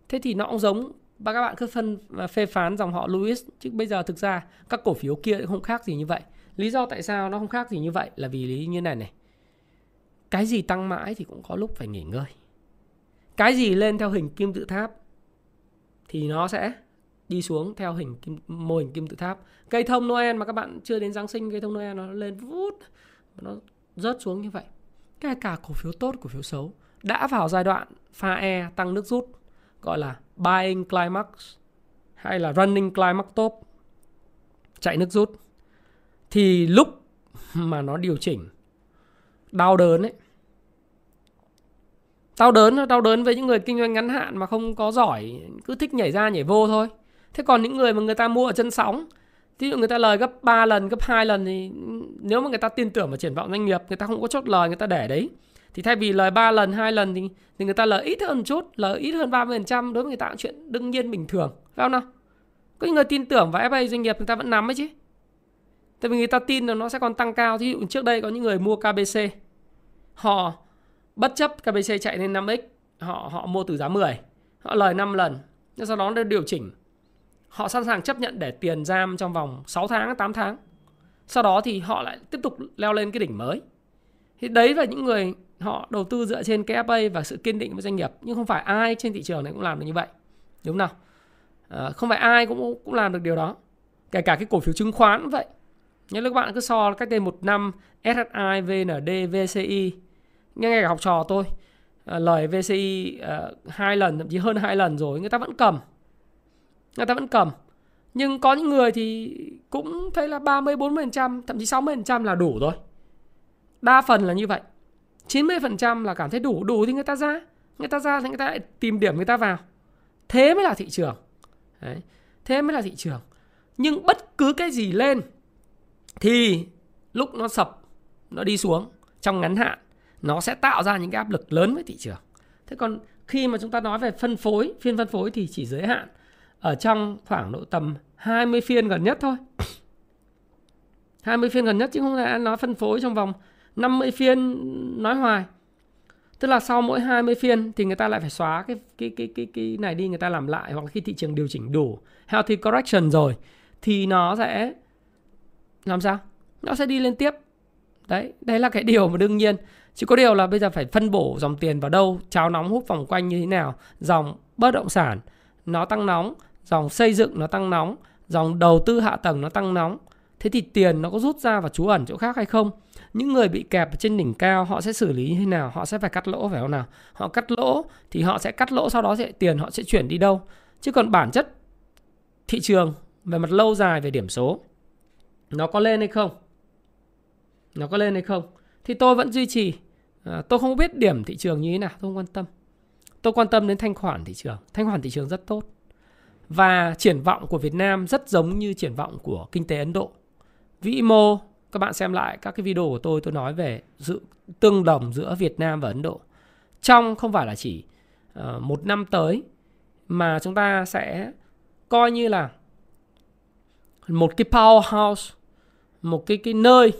Thế thì nó cũng giống và các bạn cứ phân à, phê phán dòng họ Louis chứ bây giờ thực ra các cổ phiếu kia cũng không khác gì như vậy. Lý do tại sao nó không khác gì như vậy là vì lý như này này. Cái gì tăng mãi thì cũng có lúc phải nghỉ ngơi. Cái gì lên theo hình kim tự tháp thì nó sẽ đi xuống theo hình kim, mô hình kim tự tháp. Cây thông Noel mà các bạn chưa đến Giáng sinh cây thông Noel nó lên vút nó rớt xuống như vậy. Kể cả cổ phiếu tốt, cổ phiếu xấu đã vào giai đoạn pha E tăng nước rút gọi là buying climax hay là running climax top chạy nước rút thì lúc mà nó điều chỉnh đau đớn ấy đau đớn đau đớn với những người kinh doanh ngắn hạn mà không có giỏi cứ thích nhảy ra nhảy vô thôi thế còn những người mà người ta mua ở chân sóng thí dụ người ta lời gấp 3 lần gấp 2 lần thì nếu mà người ta tin tưởng vào triển vọng doanh nghiệp người ta không có chốt lời người ta để đấy thì thay vì lời 3 lần, hai lần thì, thì người ta lời ít hơn một chút, lời ít hơn 30% đối với người ta cũng chuyện đương nhiên bình thường. Phải không nào? Có những người tin tưởng vào FA doanh nghiệp người ta vẫn nắm ấy chứ. Tại vì người ta tin là nó sẽ còn tăng cao. Thí dụ trước đây có những người mua KBC. Họ bất chấp KBC chạy lên 5x, họ họ mua từ giá 10. Họ lời 5 lần. Nhưng sau đó nó điều chỉnh. Họ sẵn sàng chấp nhận để tiền giam trong vòng 6 tháng, 8 tháng. Sau đó thì họ lại tiếp tục leo lên cái đỉnh mới. Thì đấy là những người họ đầu tư dựa trên cái FA và sự kiên định với doanh nghiệp nhưng không phải ai trên thị trường này cũng làm được như vậy. Đúng không nào? À, không phải ai cũng cũng làm được điều đó. Kể cả cái cổ phiếu chứng khoán cũng vậy. Nhớ các bạn cứ so cách đây một năm SSI, VND, VCI nghe ngay cả học trò tôi. À, lời VCI à, ờ, hai lần thậm chí hơn hai lần rồi người ta vẫn cầm người ta vẫn cầm. Nhưng có những người thì cũng thấy là 30 40% thậm chí 60% là đủ rồi. Đa phần là như vậy. 90% là cảm thấy đủ đủ thì người ta ra. Người ta ra thì người ta lại tìm điểm người ta vào. Thế mới là thị trường. Đấy. thế mới là thị trường. Nhưng bất cứ cái gì lên thì lúc nó sập, nó đi xuống, trong ngắn hạn, nó sẽ tạo ra những cái áp lực lớn với thị trường. Thế còn khi mà chúng ta nói về phân phối, phiên phân phối thì chỉ giới hạn ở trong khoảng độ tầm 20 phiên gần nhất thôi. (coughs) 20 phiên gần nhất chứ không phải nói phân phối trong vòng 50 phiên nói hoài. Tức là sau mỗi 20 phiên thì người ta lại phải xóa cái cái cái cái cái này đi, người ta làm lại. Hoặc là khi thị trường điều chỉnh đủ, healthy correction rồi, thì nó sẽ, làm sao? Nó sẽ đi lên tiếp. Đấy đấy là cái điều mà đương nhiên. Chỉ có điều là bây giờ phải phân bổ dòng tiền vào đâu, cháo nóng hút vòng quanh như thế nào, dòng bất động sản nó tăng nóng dòng xây dựng nó tăng nóng dòng đầu tư hạ tầng nó tăng nóng. Thế thì tiền nó có rút ra và trú ẩn chỗ khác hay không? Những người bị kẹp trên đỉnh cao họ sẽ xử lý như thế nào? Họ sẽ phải cắt lỗ phải không nào? Họ cắt lỗ thì họ sẽ cắt lỗ sau đó sẽ tiền họ sẽ chuyển đi đâu? Chứ còn bản chất thị trường về mặt lâu dài về điểm số nó có lên hay không? Nó có lên hay không? Thì tôi vẫn duy trì à, tôi không biết điểm thị trường như thế nào tôi không quan tâm. Tôi quan tâm đến thanh khoản thị trường. Thanh khoản thị trường rất tốt và triển vọng của Việt Nam rất giống như triển vọng của kinh tế Ấn Độ. Vĩ mô các bạn xem lại các cái video của tôi tôi nói về sự tương đồng giữa Việt Nam và Ấn Độ. Trong không phải là chỉ uh, một năm tới mà chúng ta sẽ coi như là một cái powerhouse một cái cái nơi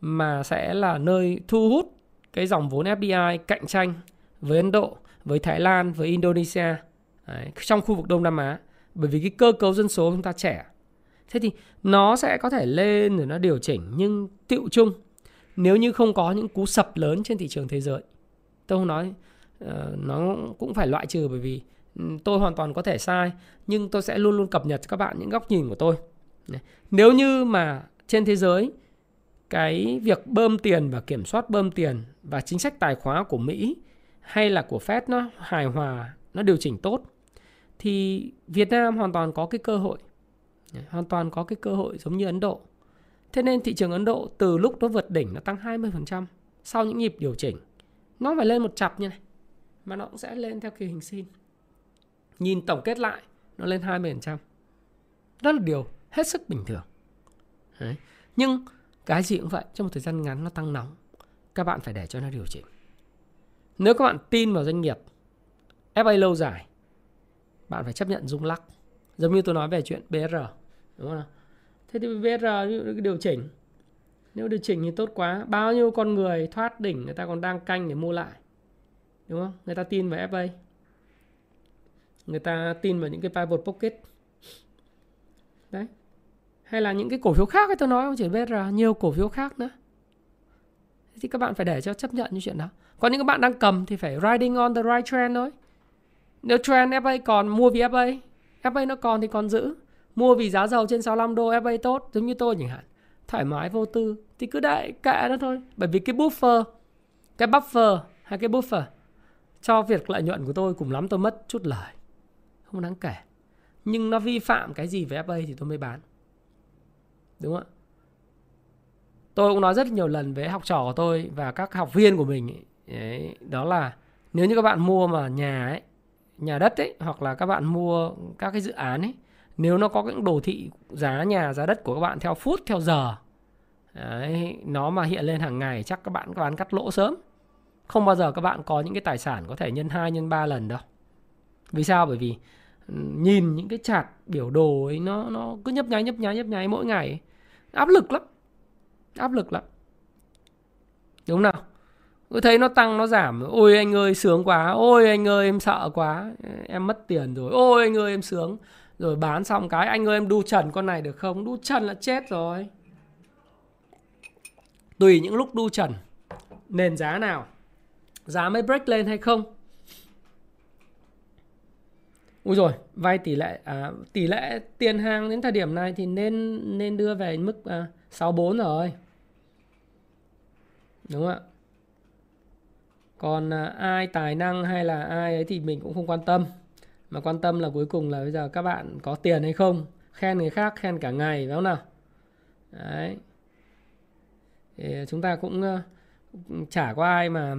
mà sẽ là nơi thu hút cái dòng vốn FDI cạnh tranh với Ấn Độ, với Thái Lan, với Indonesia. Đấy, trong khu vực Đông Nam Á bởi vì cái cơ cấu dân số chúng ta trẻ thế thì nó sẽ có thể lên rồi nó điều chỉnh nhưng tiệu chung nếu như không có những cú sập lớn trên thị trường thế giới tôi không nói uh, nó cũng phải loại trừ bởi vì ừ, tôi hoàn toàn có thể sai nhưng tôi sẽ luôn luôn cập nhật cho các bạn những góc nhìn của tôi. Nếu như mà trên thế giới cái việc bơm tiền và kiểm soát bơm tiền và chính sách tài khóa của Mỹ hay là của Fed nó hài hòa, nó điều chỉnh tốt thì Việt Nam hoàn toàn có cái cơ hội hoàn toàn có cái cơ hội giống như Ấn Độ. Thế nên thị trường Ấn Độ từ lúc nó vượt đỉnh nó tăng 20% sau những nhịp điều chỉnh. Nó phải lên một chập như này. Mà nó cũng sẽ lên theo kiểu hình sin. Nhìn tổng kết lại nó lên 20%. Đó là điều hết sức bình thường. Đấy. Nhưng cái gì cũng vậy, trong một thời gian ngắn nó tăng nóng. Các bạn phải để cho nó điều chỉnh. Nếu các bạn tin vào doanh nghiệp FA lâu dài, bạn phải chấp nhận rung lắc. Giống như tôi nói về chuyện BR, đúng không? Thế thì BR điều chỉnh. Nếu điều chỉnh thì tốt quá. Bao nhiêu con người thoát đỉnh người ta còn đang canh để mua lại. Đúng không? Người ta tin vào FA. Người ta tin vào những cái pivot pocket. Đấy. Hay là những cái cổ phiếu khác ấy tôi nói không chỉ BR, nhiều cổ phiếu khác nữa. Thì các bạn phải để cho chấp nhận những chuyện đó. Còn những các bạn đang cầm thì phải riding on the right trend thôi. Nếu trend FA còn mua vì FA, FA nó còn thì còn giữ. Mua vì giá dầu trên 65 đô FA tốt, giống như tôi chẳng hạn. Thoải mái vô tư thì cứ đại kệ nó thôi. Bởi vì cái buffer, cái buffer hay cái buffer cho việc lợi nhuận của tôi cùng lắm tôi mất chút lời. Không đáng kể. Nhưng nó vi phạm cái gì về FA thì tôi mới bán. Đúng không ạ? Tôi cũng nói rất nhiều lần với học trò của tôi và các học viên của mình ấy, Đấy, đó là nếu như các bạn mua mà nhà ấy nhà đất ấy hoặc là các bạn mua các cái dự án ấy nếu nó có những đồ thị giá nhà giá đất của các bạn theo phút theo giờ đấy, nó mà hiện lên hàng ngày chắc các bạn các bạn cắt lỗ sớm. Không bao giờ các bạn có những cái tài sản có thể nhân 2 nhân 3 lần đâu. Vì sao? Bởi vì nhìn những cái chart biểu đồ ấy nó nó cứ nhấp nháy nhấp nháy nhấp nháy mỗi ngày ấy. áp lực lắm. Áp lực lắm. Đúng nào? Cứ thấy nó tăng nó giảm. Ôi anh ơi sướng quá. Ôi anh ơi em sợ quá. Em mất tiền rồi. Ôi anh ơi em sướng. Rồi bán xong cái anh ơi em đu trần con này được không? Đu trần là chết rồi. Tùy những lúc đu trần. Nền giá nào? Giá mới break lên hay không? Ui rồi, vay tỷ lệ à, tỷ lệ tiền hàng đến thời điểm này thì nên nên đưa về mức à, 64 rồi. Đúng không ạ? Còn à, ai tài năng hay là ai ấy thì mình cũng không quan tâm. Mà quan tâm là cuối cùng là bây giờ các bạn có tiền hay không? Khen người khác khen cả ngày phải không nào? Đấy. Thì chúng ta cũng ờ, chả có ai mà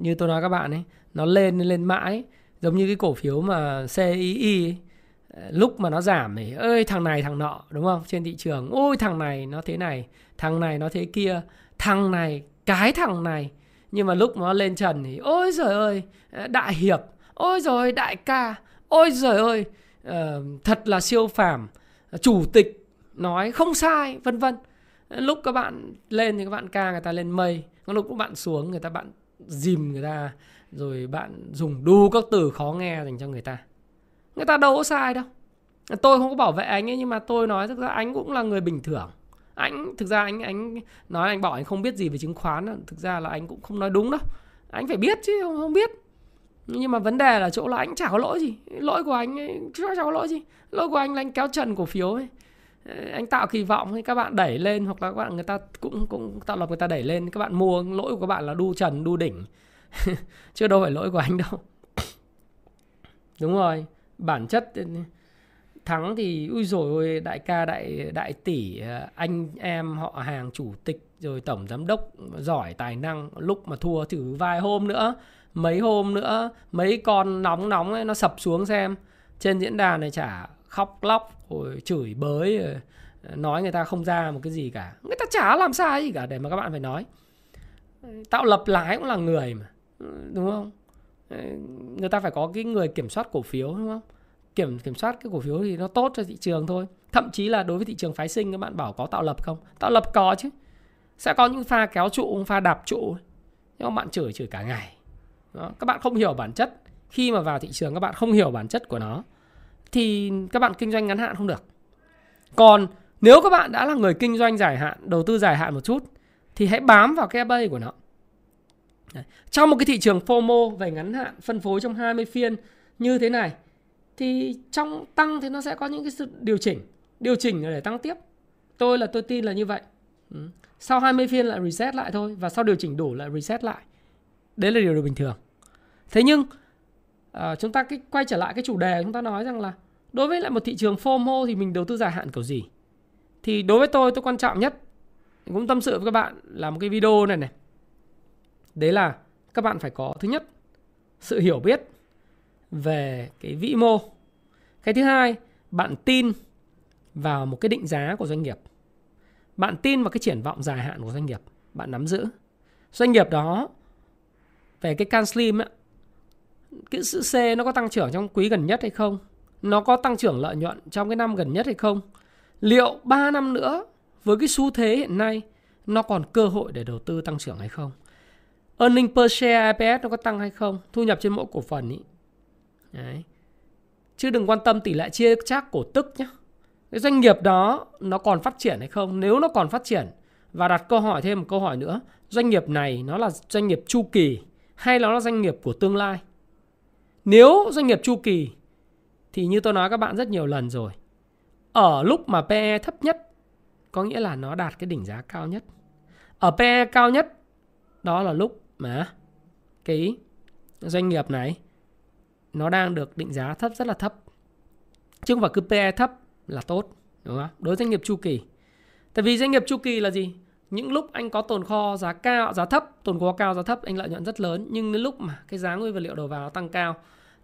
như tôi nói các bạn ấy nó lên lên mãi. Giống như cái cổ phiếu mà CII ấy, ờ, lúc mà nó giảm thì ơi thằng này thằng nọ đúng không? Trên thị trường ôi thằng này nó thế này thằng này nó thế kia thằng này cái thằng này nhưng mà lúc nó lên trần thì ôi giời ơi đại hiệp ôi rồi đại ca ôi giời ơi uh, thật là siêu phàm chủ tịch nói không sai vân vân. Lúc các bạn lên thì các bạn ca người ta lên mây còn lúc các bạn xuống người ta bạn dìm người ta rồi bạn dùng đu các từ khó nghe dành cho người ta. Người ta đâu có sai đâu. Tôi không có bảo vệ anh ấy nhưng mà tôi nói thực ra anh cũng là người bình thường anh thực ra anh anh nói anh bảo anh không biết gì về chứng khoán thực ra là anh cũng không nói đúng đâu. Anh phải biết chứ không, không biết. Nhưng mà vấn đề là chỗ là anh chả có lỗi gì. Lỗi của anh ấy, chả có lỗi gì. Lỗi của anh là anh kéo trần cổ phiếu ấy. Ờ, anh tạo kỳ vọng hay các bạn đẩy lên hoặc là các bạn người ta cũng cũng tạo lập người ta đẩy lên các bạn mua lỗi của các bạn là đu trần đu đỉnh. (laughs) Chứ đâu phải lỗi của anh đâu. Đúng rồi bản chất thắng thì ui rồi ôi, đại ca, đại đại tỷ ờ, anh em họ hàng chủ tịch rồi tổng giám đốc giỏi tài năng, lúc mà thua thử vài hôm nữa, mấy hôm nữa, mấy con nóng nóng ấy nó sập xuống xem. Trên diễn đàn này chả khóc lóc rồi chửi bới ờ, nói người ta không ra một cái gì cả. Người ta chả làm sai gì cả, để mà các bạn phải nói. Tạo lập lái cũng là người mà, đúng không? Ờ, người ta phải có cái người kiểm soát cổ phiếu, đúng không? Kiểm kiểm soát cái cổ phiếu thì nó tốt cho thị trường thôi. Thậm chí là đối với thị trường phái sinh, các bạn bảo có tạo lập không? Tạo lập có chứ. Sẽ có những pha kéo trụ, pha đạp trụ. Nhưng mà bạn chửi chửi cả ngày. Đó. các bạn không hiểu bản chất. Khi mà vào thị trường, các bạn không hiểu bản chất của nó, thì các bạn kinh doanh ngắn hạn không được. Còn nếu các bạn đã là người kinh doanh dài hạn, đầu tư dài hạn một chút, thì hãy bám vào cái FA của nó. Đấy. trong một cái thị trường FOMO về ngắn hạn, phân phối trong 20 phiên như thế này thì trong tăng thì nó sẽ có những cái sự điều chỉnh điều chỉnh để tăng tiếp. Tôi là tôi tin là như vậy. Ừ. sau 20 phiên lại reset lại thôi và sau điều chỉnh đủ lại reset lại. Đấy là điều bình thường. Thế nhưng à, chúng ta cái quay trở lại cái chủ đề chúng ta nói rằng là đối với lại một thị trường FOMO thì mình đầu tư dài hạn kiểu gì? Thì đối với tôi tôi quan trọng nhất cũng tâm sự với các bạn là một cái video này này. Đấy là các bạn phải có thứ nhất sự hiểu biết về cái vĩ mô. Cái thứ hai, bạn tin vào một cái định giá của doanh nghiệp. Bạn tin vào cái triển vọng dài hạn của doanh nghiệp, bạn nắm giữ. Doanh nghiệp đó, về cái can slim á, cái sự C nó có tăng trưởng trong quý gần nhất hay không? Nó có tăng trưởng lợi nhuận trong cái năm gần nhất hay không? Liệu 3 năm nữa, với cái xu thế hiện nay, nó còn cơ hội để đầu tư tăng trưởng hay không? Earning per share EPS nó có tăng hay không? Thu nhập trên mỗi cổ phần ý Đấy. chứ đừng quan tâm tỷ lệ chia chác cổ tức nhé cái doanh nghiệp đó nó còn phát triển hay không? Nếu nó còn phát triển, và đặt câu hỏi thêm một câu hỏi nữa, doanh nghiệp này nó là doanh nghiệp chu kỳ hay nó là doanh nghiệp của tương lai? Nếu doanh nghiệp chu kỳ, thì như tôi nói các bạn rất nhiều lần rồi, ở lúc mà PE thấp nhất, có nghĩa là nó đạt cái đỉnh giá cao nhất. Ở PE cao nhất, đó là lúc mà cái doanh nghiệp này nó đang được định giá thấp, rất là thấp. Chứ không phải cứ PE thấp là tốt, đúng không đối với doanh nghiệp chu kỳ. Tại vì doanh nghiệp chu kỳ là gì? Những lúc anh có tồn kho giá cao, giá thấp, tồn kho cao, giá thấp, anh lợi nhuận rất lớn. Nhưng đến lúc mà cái giá nguyên vật liệu đầu vào tăng cao,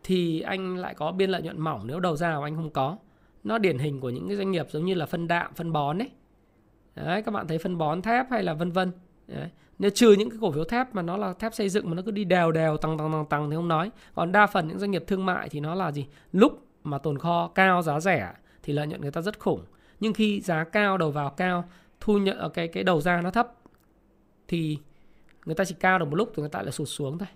thì anh lại có biên lợi nhuận mỏng. Nếu đầu ra của anh không có, nó điển hình của những cái doanh nghiệp giống như là phân đạm, phân bón ấy. Đấy, các bạn thấy phân bón thép hay là vân vân. Đấy nếu trừ những cái cổ phiếu thép mà nó là thép xây dựng mà nó cứ đi đều đều, tăng tăng tăng tăng thì không nói. Còn đa phần những doanh nghiệp thương mại thì nó là gì? Lúc mà tồn kho cao giá rẻ thì lợi nhuận người ta rất khủng. Nhưng khi giá cao, đầu vào cao, thu nhận ở ờ, cái cái đầu ra nó thấp thì người ta chỉ cao được một lúc thì người ta lại sụt xuống thôi.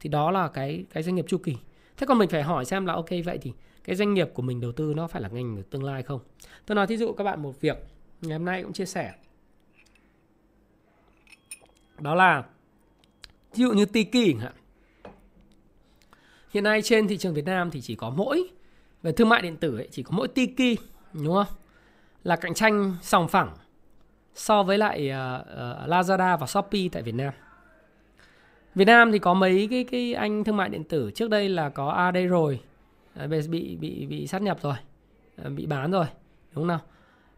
Thì đó là cái cái doanh nghiệp chu kỳ. Thế còn mình phải hỏi xem là ok, vậy thì cái doanh nghiệp của mình đầu tư nó phải là ngành tương lai không? Tôi nói thí dụ các bạn một việc, ngày hôm nay cũng chia sẻ đó là ví dụ như Tiki hạn. Hiện nay trên thị trường Việt Nam thì chỉ có mỗi về thương mại điện tử ấy, chỉ có mỗi Tiki đúng không? Là cạnh tranh sòng phẳng so với lại uh, uh, Lazada và Shopee tại Việt Nam. Việt Nam thì có mấy cái cái anh thương mại điện tử. Trước đây là có AD rồi. À, bị bị bị sát nhập rồi. À, bị bán rồi đúng không nào?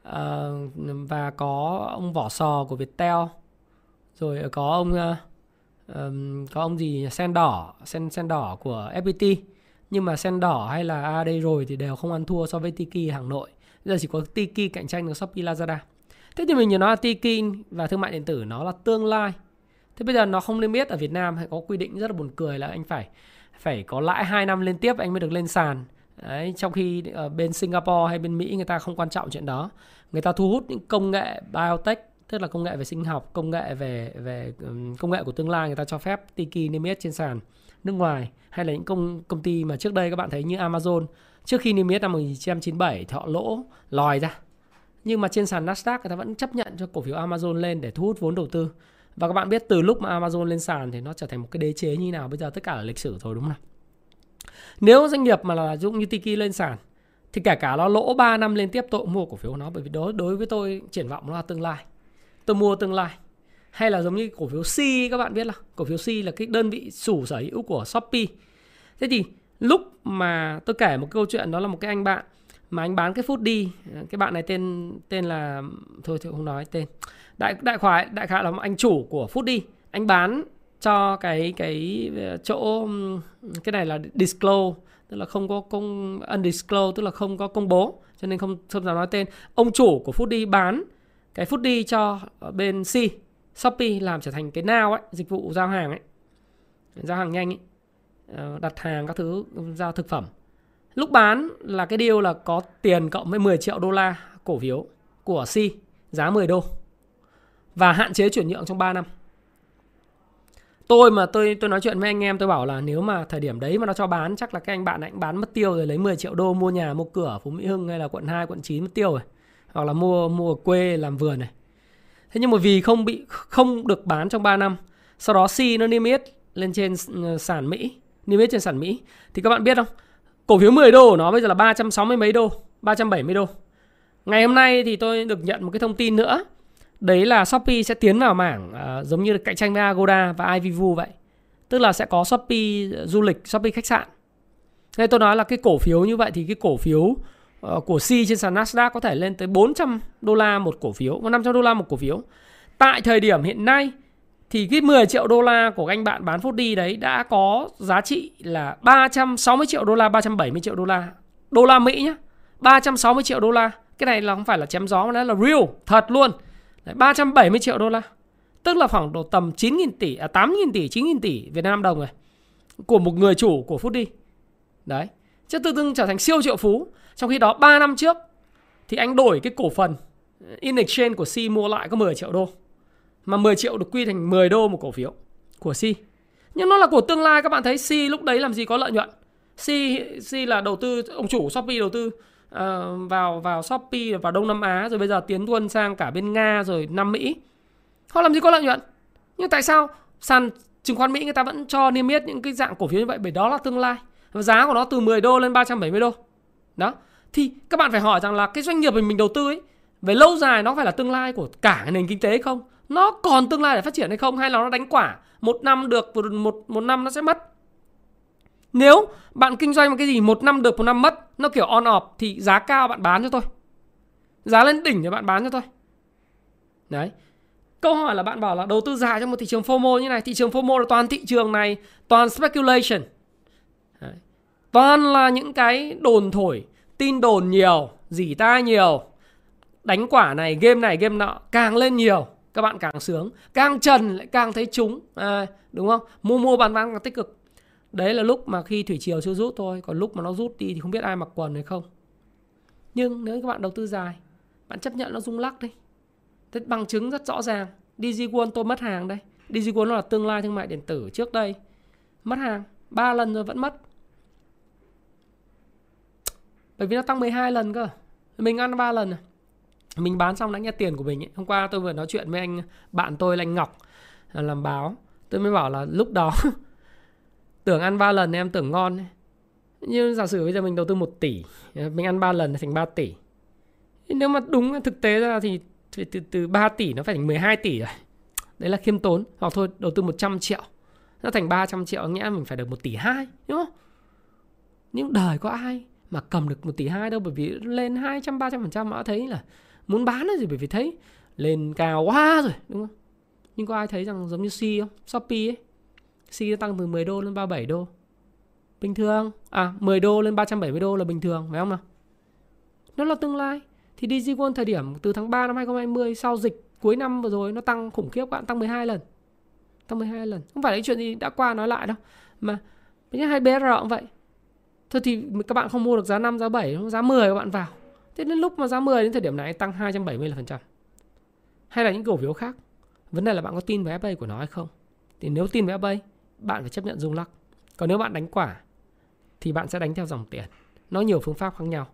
À, và có ông vỏ sò của Viettel rồi ờ, có ông uh, um, có ông gì sen đỏ sen sen đỏ của FPT nhưng mà sen đỏ hay là AD rồi thì đều không ăn thua so với Tiki Hà Nội. Giờ chỉ có Tiki cạnh tranh được Shopee Lazada. Thế thì mình nhớ nói là Tiki và thương mại điện tử nó là tương lai. Thế bây giờ nó không nên biết ở Việt Nam hay có quy định rất là buồn cười là anh phải phải có lãi 2 năm liên tiếp anh mới được lên sàn. Đấy, trong khi ở bên Singapore hay bên Mỹ người ta không quan trọng chuyện đó. Người ta thu hút những công nghệ biotech tức là công nghệ về sinh học, công nghệ về về công nghệ của tương lai người ta cho phép Tiki niêm yết trên sàn nước ngoài, hay là những công công ty mà trước đây các bạn thấy như Amazon. Trước khi niêm yết năm 1997 thì họ lỗ lòi ra. Nhưng mà trên sàn Nasdaq người ta vẫn chấp nhận cho cổ phiếu Amazon lên để thu hút vốn đầu tư. Và các bạn biết từ lúc mà Amazon lên sàn thì nó trở thành một cái đế chế như nào, bây giờ tất cả là lịch sử thôi đúng không nào? Nếu doanh nghiệp mà là dụng như Tiki lên sàn thì kể cả nó lỗ 3 năm liên tiếp tôi cũng mua cổ phiếu của nó, bởi vì đối đối với tôi triển vọng nó là tương lai tôi mua tương lai. Hay là giống như cổ phiếu C, các bạn biết là cổ phiếu C là cái đơn vị chủ sở hữu của Shopee. Thế thì lúc mà tôi kể một câu chuyện, đó là một cái anh bạn mà anh bán cái phút đi cái bạn này tên tên là, thôi thì không nói tên. Đại đại khái đại khái là anh chủ của phút đi anh bán cho cái cái ờ, chỗ cái này là disclose, tức là không có công undisclosed tức là không có công bố, cho nên không không dám nói tên. Ông chủ của phút đi bán cái phút đi cho bên C Shopee làm trở thành cái nào ấy, dịch vụ giao hàng ấy giao hàng nhanh ấy ờ, đặt hàng các thứ, giao thực phẩm lúc bán là cái điều là có tiền cộng với 10 triệu đô la cổ phiếu của C giá 10 đô và hạn chế chuyển nhượng trong 3 năm. Tôi mà tôi tôi nói chuyện với anh em, tôi bảo là nếu mà thời điểm đấy mà nó cho bán, chắc là các anh bạn anh bán mất tiêu rồi, lấy 10 triệu đô mua nhà, mua cửa ở Phú Mỹ Hưng hay là quận 2 quận 9 mất tiêu rồi. Hoặc là mua mua ở quê làm vườn này. Thế nhưng mà vì không bị không được bán trong 3 năm, sau đó si nó niêm yết lên trên ờ, sàn Mỹ, niêm yết trên sàn Mỹ thì các bạn biết không? Cổ phiếu 10 đô của nó bây giờ là 360 mấy đô, 370 đô. Ngày hôm nay thì tôi được nhận một cái thông tin nữa đấy là Shopee sẽ tiến vào mảng uh, giống như cạnh tranh với Agoda và iVivu vậy. Tức là sẽ có Shopee ờ, du lịch, Shopee khách sạn. Nên tôi nói là cái cổ phiếu như vậy thì cái cổ phiếu uh, Ờ, của C trên sàn Nasdaq có thể lên tới 400 đô la một cổ phiếu, 500 đô la một cổ phiếu. Tại thời điểm hiện nay thì cái 10 triệu đô la của anh bạn bán phút đi đấy đã có giá trị là 360 triệu đô la, 370 triệu đô la. Đô la Mỹ nhá. 360 triệu đô la. Cái này là không phải là chém gió mà nó là real, thật luôn. Đấy, 370 triệu đô la. Tức là khoảng độ tầm 9.000 tỷ, à 8.000 tỷ, 9.000 tỷ Việt Nam đồng rồi. Của một người chủ của Phút đi. Đấy. Chứ tự dưng trở thành siêu triệu phú. Trong khi đó 3 năm trước thì anh đổi cái cổ phần uh, in exchange của Si mua lại có 10 triệu đô. Mà 10 triệu được quy thành 10 đô một cổ phiếu của Si Nhưng nó là của tương lai các bạn thấy Si lúc đấy làm gì có lợi nhuận. Si Si là đầu tư, ông chủ Shopee đầu tư uh, vào vào Shopee vào Đông Nam Á rồi bây giờ tiến quân sang cả bên Nga rồi Nam Mỹ. Họ làm gì có lợi nhuận. Nhưng tại sao sàn chứng khoán Mỹ người ta vẫn cho niêm yết những cái dạng cổ phiếu như vậy bởi đó là tương lai. Và giá của nó từ 10 đô lên 370 đô. Đó. Thì các bạn phải hỏi rằng là cái doanh nghiệp mình mình đầu tư ấy về lâu dài nó phải là tương lai của cả nền kinh tế không? Nó còn tương lai để phát triển hay không hay là nó đánh quả một năm được một một, một năm nó sẽ mất nếu bạn kinh doanh một cái gì một năm được một năm mất Nó kiểu on off thì giá cao bạn bán cho tôi Giá lên đỉnh thì bạn bán cho tôi Đấy Câu hỏi là bạn bảo là đầu tư dài trong một thị trường FOMO như này Thị trường FOMO là toàn thị trường này Toàn speculation Toàn là những cái đồn thổi Tin đồn nhiều Dỉ tai nhiều. Đánh quả này, game này, game nọ Càng lên nhiều Các bạn càng sướng. Càng trần lại càng thấy trúng. À, Đúng không? Mua mua bán bán càng tích cực. Đấy là lúc mà khi thủy triều chưa rút thôi Còn lúc mà nó rút đi thì không biết ai mặc quần hay không. Nhưng nếu các bạn đầu tư dài Bạn chấp nhận nó rung lắc đi. Thế bằng chứng rất rõ ràng DigiWon tôi mất hàng đây. DigiWon nó là tương lai thương mại điện tử trước đây. Mất hàng ba lần rồi vẫn mất. Bởi vì nó tăng 12 lần cơ. Mình ăn 3 lần à. Mình bán xong đã nghe tiền của mình ấy. Hôm qua tôi vừa nói chuyện với anh Bạn tôi là anh Ngọc à, Làm báo. Tôi mới bảo là lúc đó (laughs) tưởng ăn 3 lần em tưởng ngon ấy. nhưng giả sử bây giờ mình đầu tư 1 tỷ à, mình ăn 3 lần thành 3 tỷ. Nếu mà đúng thực tế ra thì từ, từ, từ 3 tỷ nó phải thành 12 tỷ rồi. Đấy là khiêm tốn. Hoặc thôi đầu tư 100 triệu. Nó thành 300 triệu nghĩa mình phải được 1 tỷ 2 đúng không? Nhưng đời có ai mà cầm được 1 tỷ 2 đâu, bởi vì lên 200 300% mà thấy là muốn bán là gì, bởi vì thấy lên cao quá rồi, đúng không nhưng có ai thấy rằng giống như C không Shopee ấy C nó tăng từ 10 đô lên 37 đô. Bình thường. À 10 đô lên 370 đô là bình thường, phải không nào? Nó là tương lai. Thì DigiWon thời điểm từ tháng 3 năm 2020 sau dịch cuối năm vừa rồi nó tăng khủng khiếp bạn, tăng 12 lần. Tăng 12 lần. Không phải là chuyện gì đã qua nói lại đâu. Mà như hai BR cũng vậy. Thôi thì các bạn không mua được giá 5, giá 7, giá 10 các bạn vào. Thế đến lúc mà giá 10 đến thời điểm này tăng 270 là phần trăm. Hay là những cổ phiếu khác. Vấn đề là bạn có tin vào FA của nó hay không. Thì nếu tin vào FA bạn phải chấp nhận rung lắc còn nếu bạn đánh quả thì bạn sẽ đánh theo dòng tiền nó nhiều phương pháp khác nhau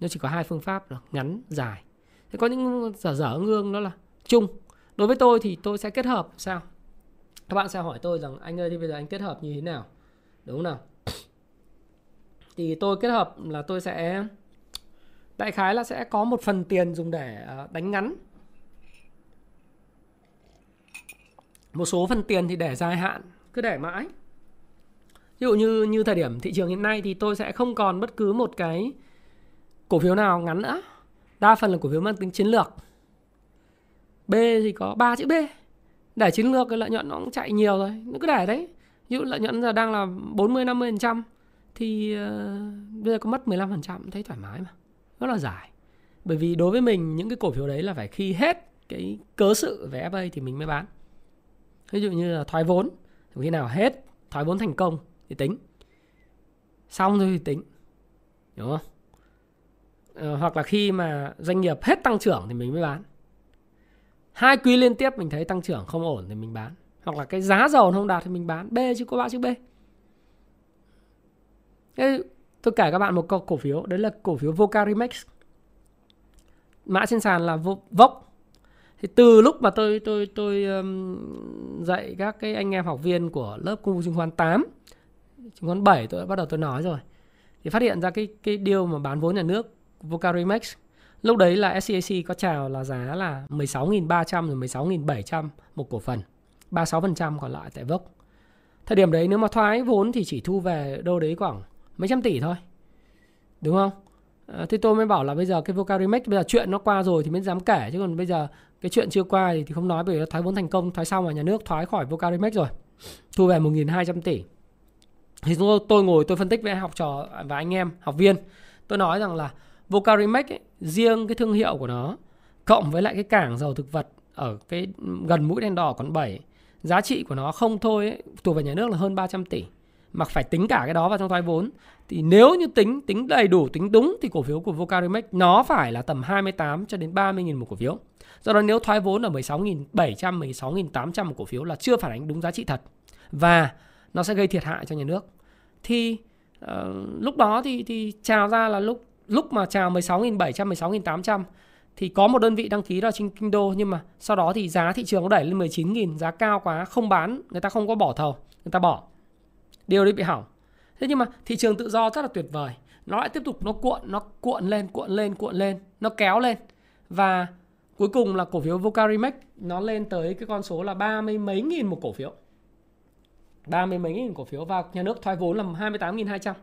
nó chỉ có hai phương pháp là ngắn dài thế có những dở dở ngương đó là chung đối với tôi thì tôi sẽ kết hợp sao các bạn sẽ hỏi tôi rằng anh ơi thì bây giờ anh kết hợp như thế nào đúng không nào thì tôi kết hợp là tôi sẽ, đại khái là sẽ có một phần tiền dùng để ờ, đánh ngắn. Một số phần tiền thì để dài hạn, cứ để mãi. Ví dụ như như thời điểm thị trường hiện nay thì tôi sẽ không còn bất cứ một cái cổ phiếu nào ngắn nữa. Đa phần là cổ phiếu mang tính chiến lược. B thì có 3 chữ B. Để chiến lược cái lợi nhuận nó cũng chạy nhiều rồi, nó cứ để đấy. Ví dụ lợi nhuận giờ đang là 40 50 phần trăm thì uh, bây giờ có mất 15 phần trăm thấy thoải mái mà. Rất là dài. Bởi vì đối với mình những cái cổ phiếu đấy là phải khi hết cái cớ sự về FA thì mình mới bán. Ví dụ như là thoái vốn khi nào hết thoái vốn thành công thì tính. Xong rồi thì tính. Đúng không? Ờ, hoặc là khi mà doanh nghiệp hết tăng trưởng thì mình mới bán. Hai quý liên tiếp mình thấy tăng trưởng không ổn thì mình bán. Hoặc là cái giá dầu không đạt thì mình bán. B chứ có bao chữ B. Thế tôi kể các bạn một cổ phiếu đấy là cổ phiếu Vocarimex mã trên sàn là Voc thì từ lúc mà tôi tôi tôi um, dạy các cái anh em học viên của lớp công vụ chứng khoán 8 chứng khoán 7 tôi đã bắt đầu tôi nói rồi. Thì phát hiện ra cái cái điều mà bán vốn nhà nước Vocarimex lúc đấy là SCAC có chào là giá là 16.300 rồi 16.700 một cổ phần 36% còn lại tại Voc thời điểm đấy nếu mà thoái vốn thì chỉ thu về đâu đấy khoảng mấy trăm tỷ thôi. Đúng không? À, thế tôi mới bảo là bây giờ cái Vocarimex bây giờ chuyện nó qua rồi thì mới dám kể chứ còn bây giờ cái chuyện chưa qua thì, thì không nói bởi vì thoái vốn thành công thoái xong mà nhà nước thoái khỏi Vocarimex rồi. Thu về 1.200 tỷ. Thì tôi, tôi ngồi tôi phân tích với học trò và anh em học viên. Tôi nói rằng là Vocarimex ấy, riêng cái thương hiệu của nó cộng với lại cái cảng dầu thực vật ở cái gần mũi đen đỏ còn 7 giá trị của nó không thôi ấy, thuộc về nhà nước là hơn 300 tỷ mà phải tính cả cái đó vào trong thoái vốn thì nếu như tính tính đầy đủ tính đúng thì cổ phiếu của Vocarimex nó phải là tầm 28 cho đến 30 000 một cổ phiếu. Do đó nếu thoái vốn ở 16.700, 16.800 một cổ phiếu là chưa phản ánh đúng giá trị thật và nó sẽ gây thiệt hại cho nhà nước. Thì uh, lúc đó thì thì chào ra là lúc lúc mà chào 16.700, 16.800 thì có một đơn vị đăng ký đó trên kinh đô nhưng mà sau đó thì giá thị trường nó đẩy lên 19.000 giá cao quá không bán người ta không có bỏ thầu người ta bỏ điều đấy bị hỏng. Thế nhưng mà thị trường tự do rất là tuyệt vời. Nó lại tiếp tục nó cuộn nó cuộn lên cuộn lên cuộn lên nó kéo lên. Và cuối cùng là cổ phiếu Vocarimex nó lên tới cái con số là ba mươi mấy nghìn một cổ phiếu. ba mươi mấy nghìn cổ phiếu và nhà nước thoái vốn là 28.200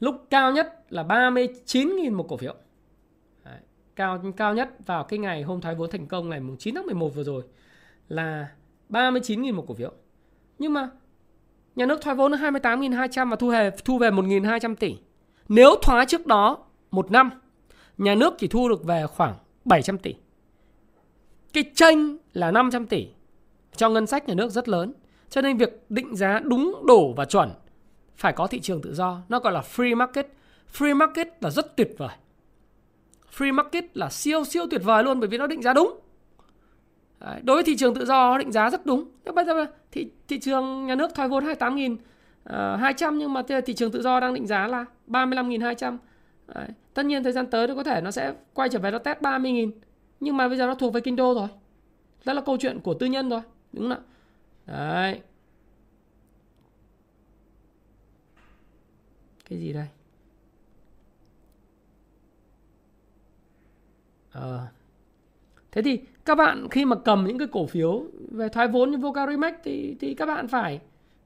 lúc cao nhất là 39.000 một cổ phiếu. Đấy, cao cao nhất vào cái ngày hôm thoái vốn thành công ngày 9 tháng 11 vừa rồi là 39.000 một cổ phiếu. Nhưng mà Nhà nước thoái vốn 28.200 và thu về thu về 1.200 tỷ. Nếu thoái trước đó một năm, nhà nước chỉ thu được về khoảng 700 tỷ. Cái tranh là 500 tỷ cho ngân sách nhà nước rất lớn. Cho nên việc định giá đúng đủ và chuẩn phải có thị trường tự do. Nó gọi là free market. Free market là rất tuyệt vời. Free market là siêu siêu tuyệt vời luôn bởi vì nó định giá đúng. Đấy, đối với thị trường tự do định giá rất đúng. Thế bây giờ thị thị trường nhà nước thoái vốn 28 nghìn ờ, uh, 200 nhưng mà thị trường tự do đang định giá là 35.200. Đấy. Tất nhiên thời gian tới nó có thể nó sẽ quay trở về nó test 30.000 nhưng mà bây giờ nó thuộc về kinh đô rồi. Đó là câu chuyện của tư nhân rồi, đúng không ạ? Đấy. Cái gì đây? Ờ. À. Thế thì các bạn khi mà cầm những cái cổ phiếu về thoái vốn như Vocarimax thì thì các bạn phải,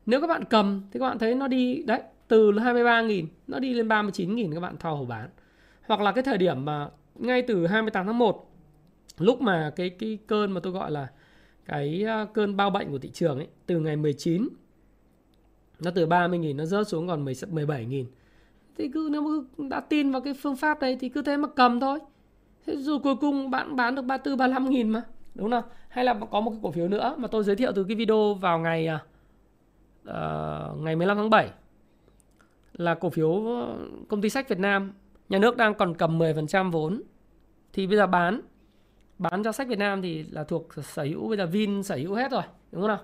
nếu các bạn cầm thì các bạn thấy nó đi, đấy, từ 23.000 nó đi lên 39.000 các bạn thò hổ bán. Hoặc là cái thời điểm mà ngay từ 28 tháng 1 lúc mà cái cái cơn mà tôi gọi là cái à, cơn bao bệnh của thị trường ấy, từ ngày 19 nó từ 30.000 nó rớt xuống còn 17.000 thì cứ, nếu mà đã tin vào cái phương pháp đấy thì cứ thế mà cầm thôi Thế rồi cuối cùng bạn bán được 34 35 nghìn mà đúng không? Hay là có một cái cổ phiếu nữa mà tôi giới thiệu từ cái video vào ngày uh, ngày 15 tháng 7 là cổ phiếu ờ, công ty sách Việt Nam. Nhà nước đang còn cầm 10% vốn. Thì bây giờ bán bán cho sách Việt Nam thì là thuộc sở hữu bây giờ Vin sở hữu hết rồi đúng không nào?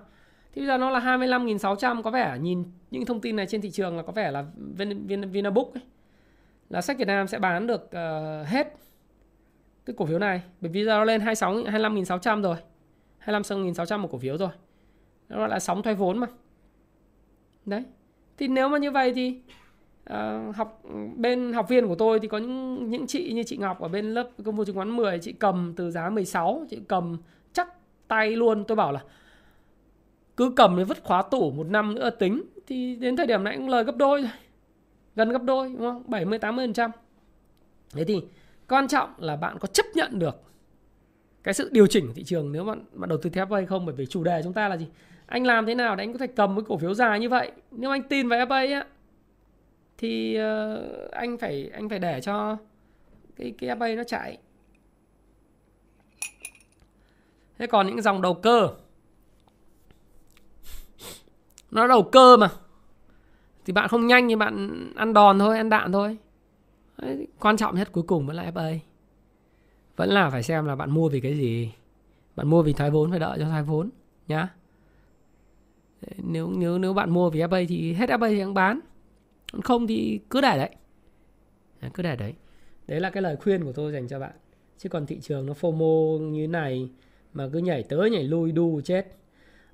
Thì bây giờ nó là 25.600 có vẻ nhìn những thông tin này trên thị trường là có vẻ là Vin, Vin, Vinabook ấy, là sách Việt Nam sẽ bán được uh, hết cái cổ phiếu này bởi vì giờ nó lên 26 25.600 rồi. 25.600 một cổ phiếu rồi. Nó gọi là sóng thoái vốn mà. Đấy. Thì nếu mà như vậy thì uh, học bên học viên của tôi thì có những những chị như chị Ngọc ở bên lớp công vụ chứng khoán 10 chị cầm từ giá 16 chị cầm chắc tay luôn. Tôi bảo là cứ cầm thì vứt khóa tủ một năm nữa tính. Thì đến thời điểm này cũng lời gấp đôi rồi. Gần gấp đôi đúng không? 70 80%. thế thì quan trọng là bạn có chấp nhận được cái sự điều chỉnh của thị trường nếu bạn bạn đầu tư theo FA hay không? Bởi vì chủ đề chúng ta là gì? Anh làm thế nào để anh có thể cầm cái cổ phiếu dài như vậy? Nếu anh tin vào FA á thì uh, anh phải anh phải để cho cái cái FA nó chạy. Thế còn những dòng đầu cơ. Nó đầu cơ mà. Thì bạn không nhanh thì bạn ăn đòn thôi ăn đạn thôi quan trọng nhất cuối cùng vẫn là FA vẫn là phải xem là bạn mua vì cái gì. Bạn mua vì thoái vốn phải đợi cho thoái vốn, nhá. Nếu nếu nếu bạn mua vì FA thì hết FA thì đang bán. Không thì cứ để đấy. Cứ để đấy. Đấy là cái lời khuyên của tôi dành cho bạn. Chứ còn thị trường nó FOMO như này mà cứ nhảy tới nhảy lui đu chết.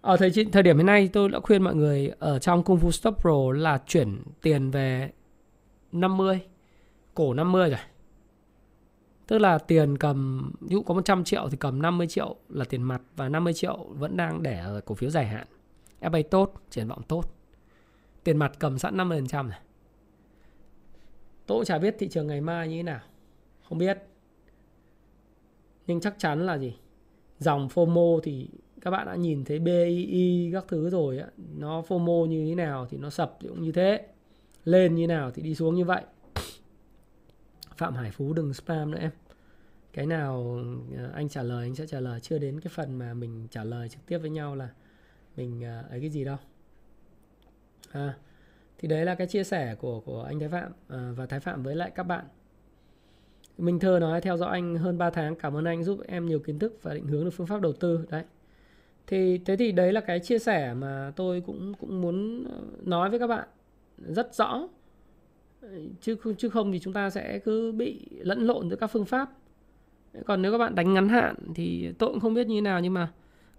Ở thời thời điểm hiện nay tôi đã khuyên mọi người ở trong Kung Fu Stop Pro là chuyển tiền về 50 cổ 50 rồi. Tức là tiền cầm, ví dụ có 100 triệu thì cầm 50 triệu là tiền mặt và 50 triệu vẫn đang để ở cổ phiếu dài hạn. FA tốt, triển vọng tốt. Tiền mặt cầm sẵn 50% này tôi cũng chả biết thị trường ngày mai như thế nào. Không biết. Nhưng chắc chắn là gì? Dòng FOMO thì các bạn đã nhìn thấy BII các thứ rồi á. Nó FOMO như thế nào thì nó sập cũng như thế. Lên như nào thì đi xuống như vậy. Phạm Hải Phú đừng spam nữa em. Cái nào ờ, anh trả lời anh sẽ trả lời. Chưa đến cái phần mà mình trả lời trực tiếp với nhau là mình ờ, ấy cái gì đâu. À, thì đấy là cái chia sẻ của của anh Thái Phạm à, và Thái Phạm với lại các bạn. Minh Thơ nói theo dõi anh hơn 3 tháng cảm ơn anh giúp em nhiều kiến thức và định hướng được phương pháp đầu tư. Đấy. Thì thế thì đấy là cái chia sẻ mà tôi cũng cũng muốn nói với các bạn rất rõ chứ không chứ không thì chúng ta sẽ cứ bị lẫn lộn giữa các phương pháp. Còn nếu các bạn đánh ngắn hạn thì tôi cũng không biết như thế nào, nhưng mà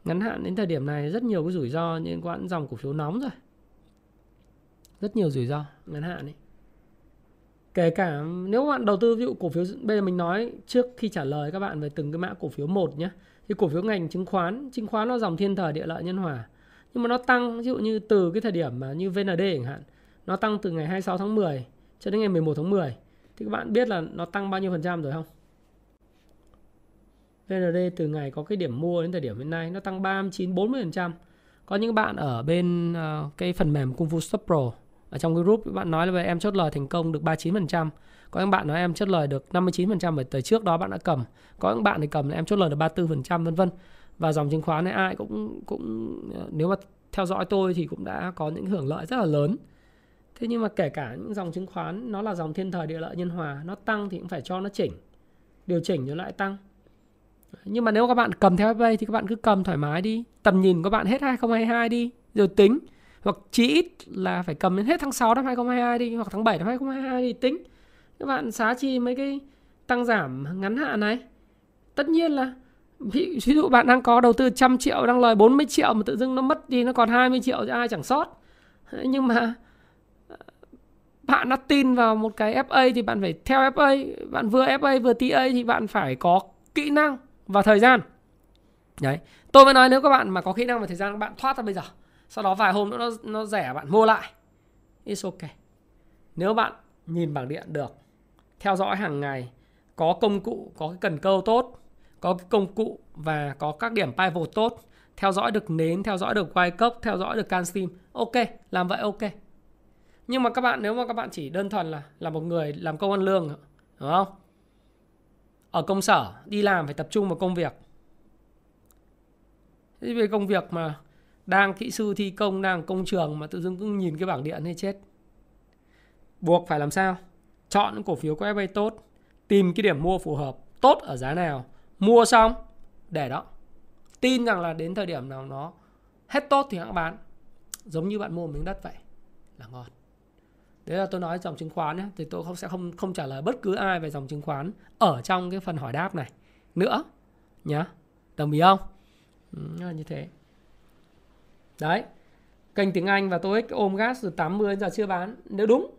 ngắn hạn đến thời điểm này rất nhiều cái rủi ro liên quan dòng cổ phiếu nóng rồi. Rất nhiều rủi ro ngắn hạn ấy. Kể cả nếu bạn đầu tư, ví dụ cổ phiếu bây giờ mình nói, trước khi trả lời các bạn về từng cái mã cổ phiếu một nhé thì cổ phiếu ngành chứng khoán chứng khoán nó dòng thiên thời địa lợi nhân hòa, nhưng mà nó tăng, ví dụ như từ cái thời điểm mà như VND chẳng hạn, nó tăng từ ngày 26 tháng 10 cho đến ngày 11 tháng 10 thì các bạn biết là nó tăng bao nhiêu phần trăm rồi không VND từ ngày có cái điểm mua đến thời điểm hiện nay nó tăng 39 40 phần trăm có những bạn ở bên uh, cái phần mềm Kung Fu Stop Pro ở trong cái group bạn nói là em chốt lời thành công được 39%. Có những bạn nói em chốt lời được 59% bởi từ trước đó bạn đã cầm. Có những bạn thì cầm là em chốt lời được 34% vân vân. Và dòng chứng khoán này ai cũng cũng ờ, nếu mà theo dõi tôi thì cũng đã có những hưởng lợi rất là lớn. Thế nhưng mà kể cả những dòng chứng khoán nó là dòng thiên thời địa lợi nhân hòa, nó tăng thì cũng phải cho nó chỉnh. Điều chỉnh rồi lại tăng. Nhưng mà nếu các bạn cầm theo FA thì các bạn cứ cầm thoải mái đi. Tầm nhìn của bạn hết 2022 đi rồi tính hoặc chí ít là phải cầm đến hết tháng 6 năm 2022 đi hoặc tháng 7 năm 2022 đi tính các bạn xá chi mấy cái tăng giảm ngắn hạn này tất nhiên là ví dụ bạn đang có đầu tư trăm triệu đang lời 40 triệu mà tự dưng nó mất đi nó còn 20 triệu thì ai chẳng sót nhưng mà bạn đã tin vào một cái FA thì bạn phải theo FA bạn vừa FA vừa TA thì bạn phải có kỹ năng và thời gian. Đấy, tôi mới nói nếu các bạn mà có kỹ năng và thời gian, các bạn thoát ra bây giờ. Sau đó vài hôm nữa nó nó rẻ, bạn mua lại. It's ok. nếu bạn nhìn bảng điện được, theo dõi hàng ngày, có công cụ, có cái cần câu tốt, có cái công cụ và có các điểm pivot tốt, theo dõi được nến, theo dõi được quay cốc theo dõi được can steam ok, làm vậy ok nhưng mà các bạn, nếu mà các bạn chỉ đơn thuần là là một người làm công ăn lương, đúng không? Ở công sở, đi làm phải tập trung vào công việc. Thế về công việc mà đang kỹ sư thi công, đang công trường mà tự dưng cứ nhìn cái bảng điện hay chết. Buộc phải làm sao? Chọn những cổ phiếu có FA tốt, tìm cái điểm mua phù hợp, tốt ở giá nào, mua xong, để đó. Tin rằng là đến thời điểm nào nó hết tốt thì hãng bán. Giống như bạn mua một miếng đất vậy, là ngon đấy là tôi nói dòng chứng khoán nhé thì tôi không sẽ không không trả lời bất cứ ai về dòng chứng khoán ở trong cái phần hỏi đáp này nữa nhá đồng ý không ừ, như thế Đấy. Kênh tiếng Anh và TOEIC ôm gas từ 80 đến giờ chưa bán. Nếu đúng,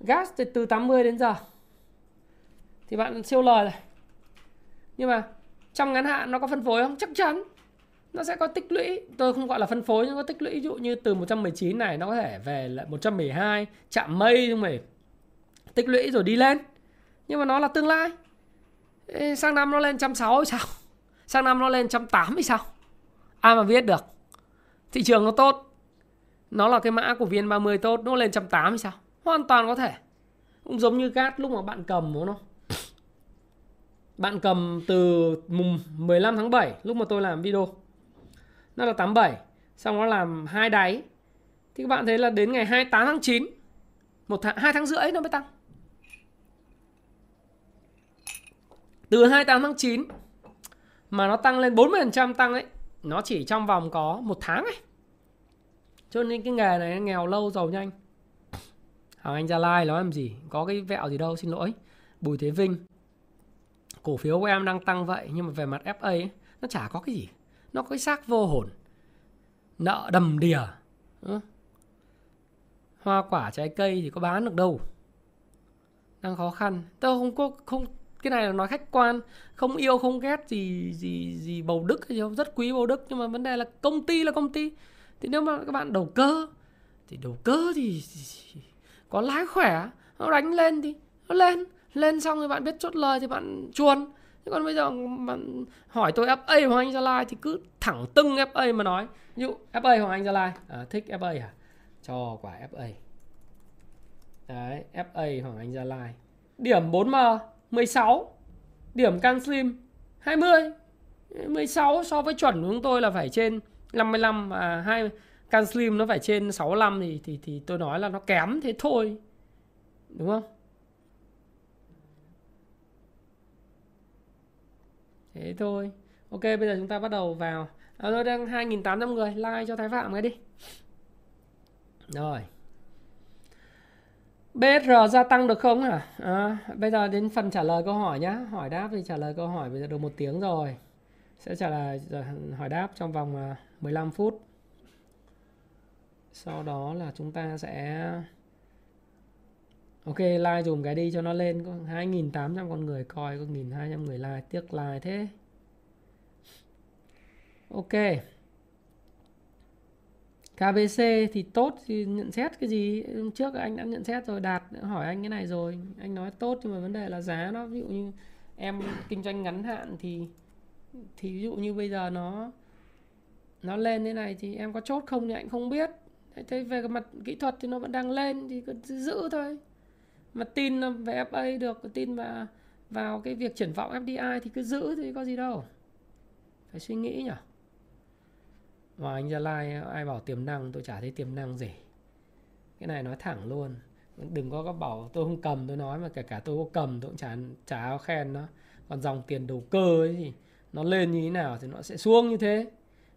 gas thì từ 80 đến giờ thì bạn siêu lời này. Nhưng mà trong ngắn hạn nó có phân phối không? Chắc chắn. Nó sẽ có tích lũy, tôi không gọi là phân phối nhưng có tích lũy ví dụ như từ 119 này nó có thể về lại 112, chạm mây không mày. Tích lũy rồi đi lên. Nhưng mà nó là tương lai. Ê, sang năm nó lên 160 sao? (laughs) Sang năm nó lên 180 sao? Ai mà biết được thị trường nó tốt nó là cái mã của VN30 tốt nó lên 180 sao hoàn toàn có thể cũng giống như cát lúc mà bạn cầm đúng không bạn cầm từ mùng 15 tháng 7 lúc mà tôi làm video nó là 87 xong nó làm hai đáy. Thì các bạn thấy là đến ngày 28 tháng 9 một tháng, hai tháng rưỡi nó mới tăng. Từ 28 tháng 9 mà nó tăng lên 40% tăng ấy nó chỉ trong vòng có một tháng ấy. Cho nên cái nghề này nghèo lâu giàu nhanh. Hoàng Anh Gia Lai nói làm gì? Có cái vẹo gì đâu xin lỗi. Bùi Thế Vinh. Cổ phiếu của em đang tăng vậy nhưng mà về mặt FA ấy, nó chả có cái gì nó có cái xác vô hồn. Nợ đầm đìa ừ. hoa quả trái cây thì có bán được đâu. Đang khó khăn. Tôi không có không cái này là nói khách quan. Không yêu không ghét gì gì gì bầu đức hay không rất quý bầu đức nhưng mà vấn đề là công ty là công ty. Thì nếu mà các bạn đầu cơ thì đầu cơ thì, thì có lái khỏe. Nó đánh lên thì nó lên. Lên xong thì bạn biết chốt lời thì bạn chuồn. Thế còn bây giờ bạn hỏi tôi FA Hoàng Anh Gia Lai thì cứ thẳng tưng FA mà nói. Ví dụ FA Hoàng Anh Gia Lai. À, thích FA à? Cho quả FA đấy FA Hoàng Anh Gia Lai. Điểm 4M 16 điểm Can Slim 20 16 so với chuẩn của chúng tôi là phải trên 55 và 2 Can Slim nó phải trên 65 thì thì thì tôi nói là nó kém thế thôi. Đúng không? Thế thôi ok bây giờ chúng ta bắt đầu vào à, tôi đang 2.800 người like cho Thái Phạm cái đi rồi BR gia tăng được không hả? À, bây giờ đến phần trả lời câu hỏi nhá. Hỏi đáp thì trả lời câu hỏi bây giờ được một tiếng rồi. Sẽ trả lời hỏi đáp trong vòng à, 15 phút. Sau đó là chúng ta sẽ Ok, like dùm cái đi cho nó lên. Có 2.800 con người coi có 1.200 người like, tiếc like thế. Ok. KBC thì tốt thì nhận xét cái gì? Trước anh đã nhận xét rồi đạt hỏi anh cái này rồi. Anh nói tốt nhưng mà vấn đề là giá nó ví dụ như em kinh doanh ngắn hạn thì thì ví dụ như bây giờ nó nó lên thế này thì em có chốt không thì anh không biết. Thế về cái mặt kỹ thuật thì nó vẫn đang lên thì cứ giữ thôi mà tin về FA được, tin vào vào cái việc triển vọng FDI thì cứ giữ thì có gì đâu. Phải suy nghĩ nhỉ Và Anh Gia Lai, ai bảo tiềm năng, tôi chả thấy tiềm năng gì. Cái này nói thẳng luôn. Đừng có có bảo tôi không cầm, tôi nói mà kể cả tôi có cầm, tôi cũng chả chả khen nó. Còn dòng tiền đầu cơ ấy thì nó lên như thế nào thì nó sẽ xuống như thế.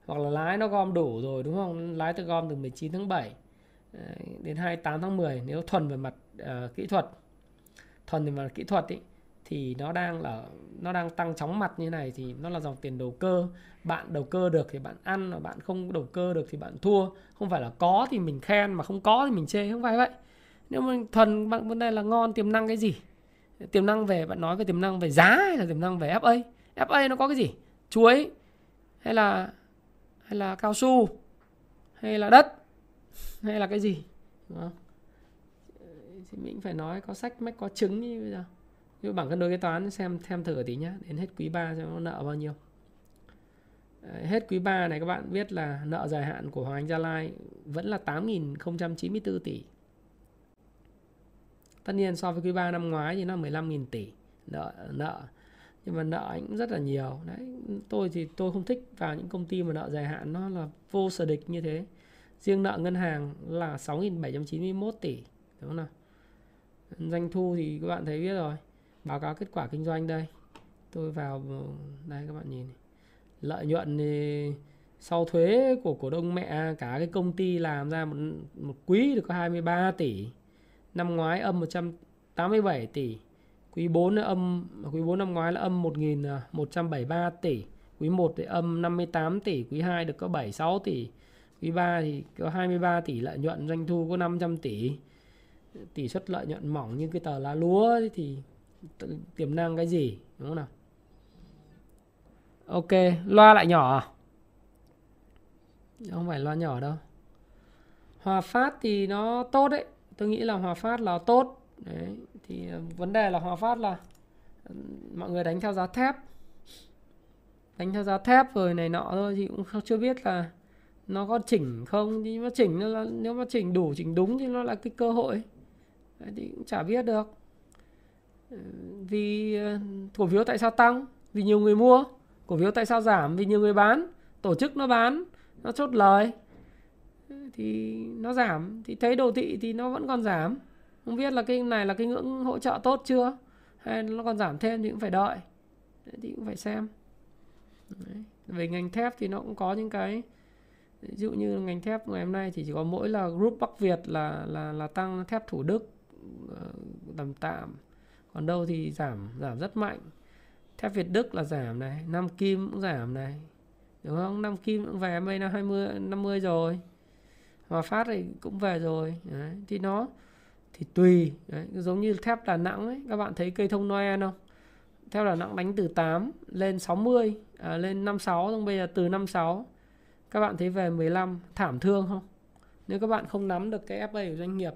Hoặc là lái nó gom đủ rồi, đúng không? Lái tôi gom từ 19 tháng 7 Ờ, đến 28 tháng 10 nếu thuần về mặt uh, kỹ thuật thuần về mặt kỹ thuật ý, thì nó đang là nó đang tăng chóng mặt như này thì nó là dòng tiền đầu cơ. Bạn đầu cơ được thì bạn ăn mà bạn không đầu cơ được thì bạn thua. Không phải là có thì mình khen mà không có thì mình chê không phải vậy. Nếu mà thuần bạn vấn đề là ngon tiềm năng cái gì? Tiềm năng về bạn nói về tiềm năng về giá hay là tiềm năng về FA FA nó có cái gì? Chuối hay là hay là cao su hay là đất? Hay là cái gì? Đúng không? Ờ, thì mình phải nói có sách mách có chứng như bây giờ. Như bảng cân đối kế toán, xem thêm thử tí nhá. Đến hết quý 3 xem nó nợ bao nhiêu. Hết quý 3 này các bạn biết là nợ dài hạn của Hoàng Anh Gia Lai vẫn là 8.094 tỷ. Tất nhiên so với quý 3 năm ngoái thì nó 15.000 tỷ nợ nợ. Nhưng mà nợ cũng rất là nhiều. Đấy, tôi thì tôi không thích vào những công ty mà nợ dài hạn nó là vô sở địch như thế riêng nợ ngân hàng là 6.791 tỷ đúng không nào? Doanh thu thì các bạn thấy biết rồi báo cáo kết quả kinh doanh đây. Tôi vào đây các bạn nhìn lợi nhuận thì sau thuế của cổ đông mẹ cả cái công ty làm ra một, một quý được có 23 tỷ năm ngoái âm 187 tỷ quý 4 âm quý 4 năm ngoái là âm 1173 à, tỷ quý 1 thì âm 58 tỷ quý 2 được có 76 tỷ quý 3 thì có 23 tỷ lợi nhuận, doanh thu có 500 tỷ. Tỷ suất lợi nhuận mỏng như cái tờ lá lúa thì tiềm năng cái gì, đúng không nào? Ok, loa lại nhỏ à? không phải loa nhỏ đâu. Hòa phát thì nó tốt đấy. Tôi nghĩ là hòa phát là tốt. Đấy, thì ờ, vấn đề là hòa phát là ừ, mọi người đánh theo giá thép. Đánh theo giá thép rồi này nọ thôi, thì cũng chưa biết là nó có chỉnh không? Thì nó chỉnh nó là nếu mà chỉnh đủ chỉnh đúng thì nó là cái cơ hội. Đấy, thì cũng chả biết được. Ờ, vì ờ, cổ phiếu tại sao tăng? Vì nhiều người mua. Cổ phiếu tại sao giảm? Vì nhiều người bán. Tổ chức nó bán nó chốt lời. Ờ, thì nó giảm. Thì thấy đồ thị thì nó vẫn còn giảm. Không biết là cái này là cái ngưỡng hỗ trợ tốt chưa? Hay nó còn giảm thêm thì cũng phải đợi. Đấy, thì cũng phải xem. Đấy. về ngành thép thì nó cũng có những cái ví dụ như ngành thép ngày hôm nay thì chỉ có mỗi là group Bắc Việt là là là tăng thép Thủ Đức ờ, tầm tạm. Còn đâu thì giảm giảm rất mạnh. Thép Việt Đức là giảm này Nam Kim cũng giảm này. Đúng không? Nam Kim cũng về mấy năm 20 50 rồi. Hòa Phát thì cũng về rồi. Đấy. thì nó thì tùy. Đấy. giống như thép Đà Nẵng ấy các bạn thấy cây thông Noel không? Thép Đà Nẵng đánh từ 8 lên 60 à, lên 56 xong bây giờ từ 56 các bạn thấy về 15 thảm thương không? Nếu các bạn không nắm được cái FA của doanh nghiệp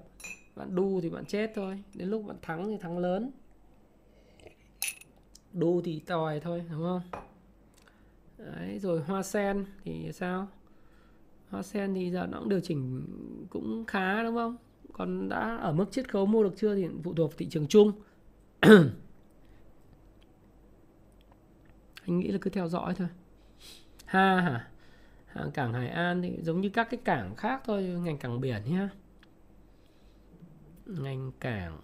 bạn đu thì bạn chết thôi. Đến lúc bạn thắng thì thắng lớn. Đu thì tòi thôi đúng không? Đấy, rồi hoa sen thì sao? Hoa sen thì giờ nó cũng điều chỉnh cũng khá đúng không? Còn đã ở mức chiết khấu mua được chưa thì phụ thuộc thị trường chung. (coughs) Anh nghĩ là cứ theo dõi thôi. Ha hả hàng cảng Hải An thì giống như các cái cảng khác thôi ngành cảng biển nhá. Ngành cảng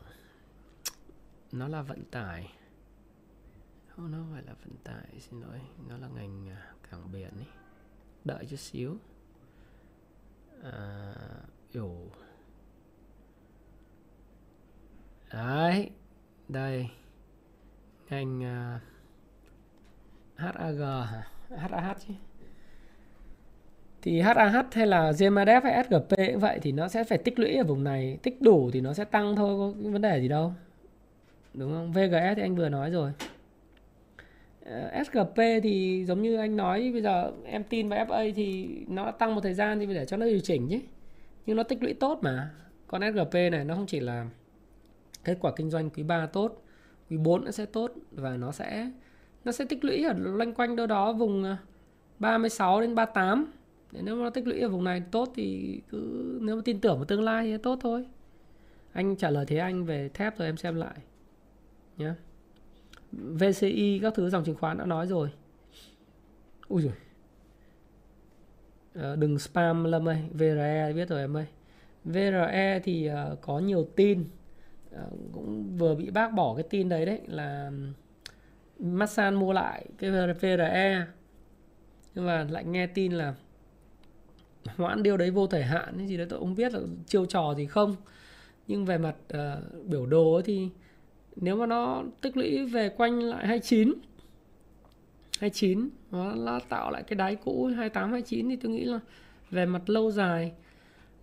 nó là vận tải. Không nó phải là vận tải xin lỗi. Nó là ngành à, cảng biển ấy. Đợi chút xíu. À, ủ đấy đây. Ngành à, uh, HAG HAH chứ thì HAH hay là GMADF hay SGP cũng vậy thì nó sẽ phải tích lũy ở vùng này. Tích đủ thì nó sẽ tăng thôi, có vấn đề gì đâu. Đúng không? VGS thì anh vừa nói rồi. Ờ, SGP thì giống như anh nói, bây giờ em tin vào FA thì nó tăng một thời gian thì phải để cho nó điều chỉnh chứ. Nhưng nó tích lũy tốt mà. Còn SGP này nó không chỉ là kết quả kinh doanh quý 3 tốt, quý 4 nó sẽ tốt và nó sẽ nó sẽ tích lũy ở loanh quanh đâu đó vùng ờ, 36 đến 38 nếu mà nó tích lũy ở vùng này tốt thì cứ nếu mà tin tưởng vào tương lai thì tốt thôi. Anh trả lời thế anh về thép rồi em xem lại nhé VCI các thứ dòng chứng khoán đã nói rồi. Ui rồi à, ờ, đừng spam lâm ơi VRE biết rồi em ơi. VRE thì uh, có nhiều tin. Uh, cũng vừa bị bác bỏ cái tin đấy đấy là Masan mua lại cái VRE nhưng mà lại nghe tin là hoãn điều đấy vô thời hạn cái gì đấy tôi không biết là chiêu trò gì không. Nhưng về mặt uh, biểu đồ ấy thì nếu mà nó tích lũy về quanh lại 29 29 nó, nó tạo lại cái đáy cũ 28 29 thì tôi nghĩ là về mặt lâu dài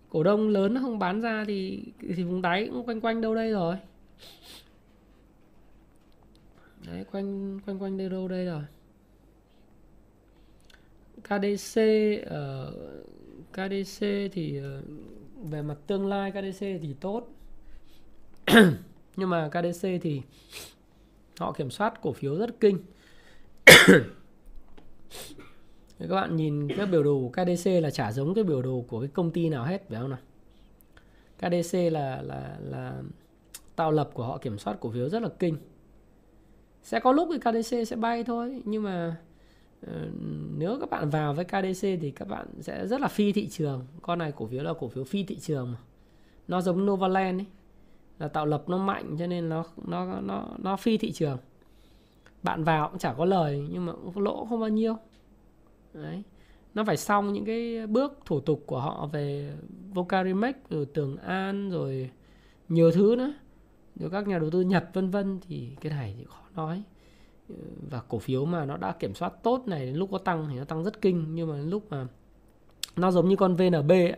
cổ đông lớn nó không bán ra thì thì vùng đáy cũng quanh quanh đâu đây rồi. Đấy quanh quanh quanh đây đâu đây rồi. KDC ở ờ, KDC thì ờ, về mặt tương lai KDC thì tốt. (clears throat) Nhưng mà KDC thì họ kiểm soát cổ phiếu rất kinh. (coughs) Các bạn nhìn cái biểu đồ của KDC là chả giống cái biểu đồ của cái công ty nào hết, phải không nào? KDC là là là tạo lập của họ kiểm soát cổ phiếu rất là kinh. Sẽ có lúc thì KDC sẽ bay thôi, nhưng mà Ờ, nếu các bạn vào với KDC thì các bạn sẽ rất là phi thị trường. Con này cổ phiếu là cổ phiếu phi thị trường mà. Nó giống Novaland ấy, là tạo lập nó mạnh cho nên nó nó nó nó phi thị trường. Bạn vào cũng chả có lời, nhưng mà cũng lỗ không bao nhiêu. Đấy. Nó phải xong những cái bước thủ tục của họ về Vocarimex rồi Tường An, rồi nhiều thứ nữa. Rồi các nhà đầu tư Nhật vân vân thì cái này thì khó nói và cổ phiếu mà nó đã kiểm soát tốt này đến lúc có tăng thì nó tăng rất kinh. Nhưng mà đến lúc mà nó giống như con VNB ấy,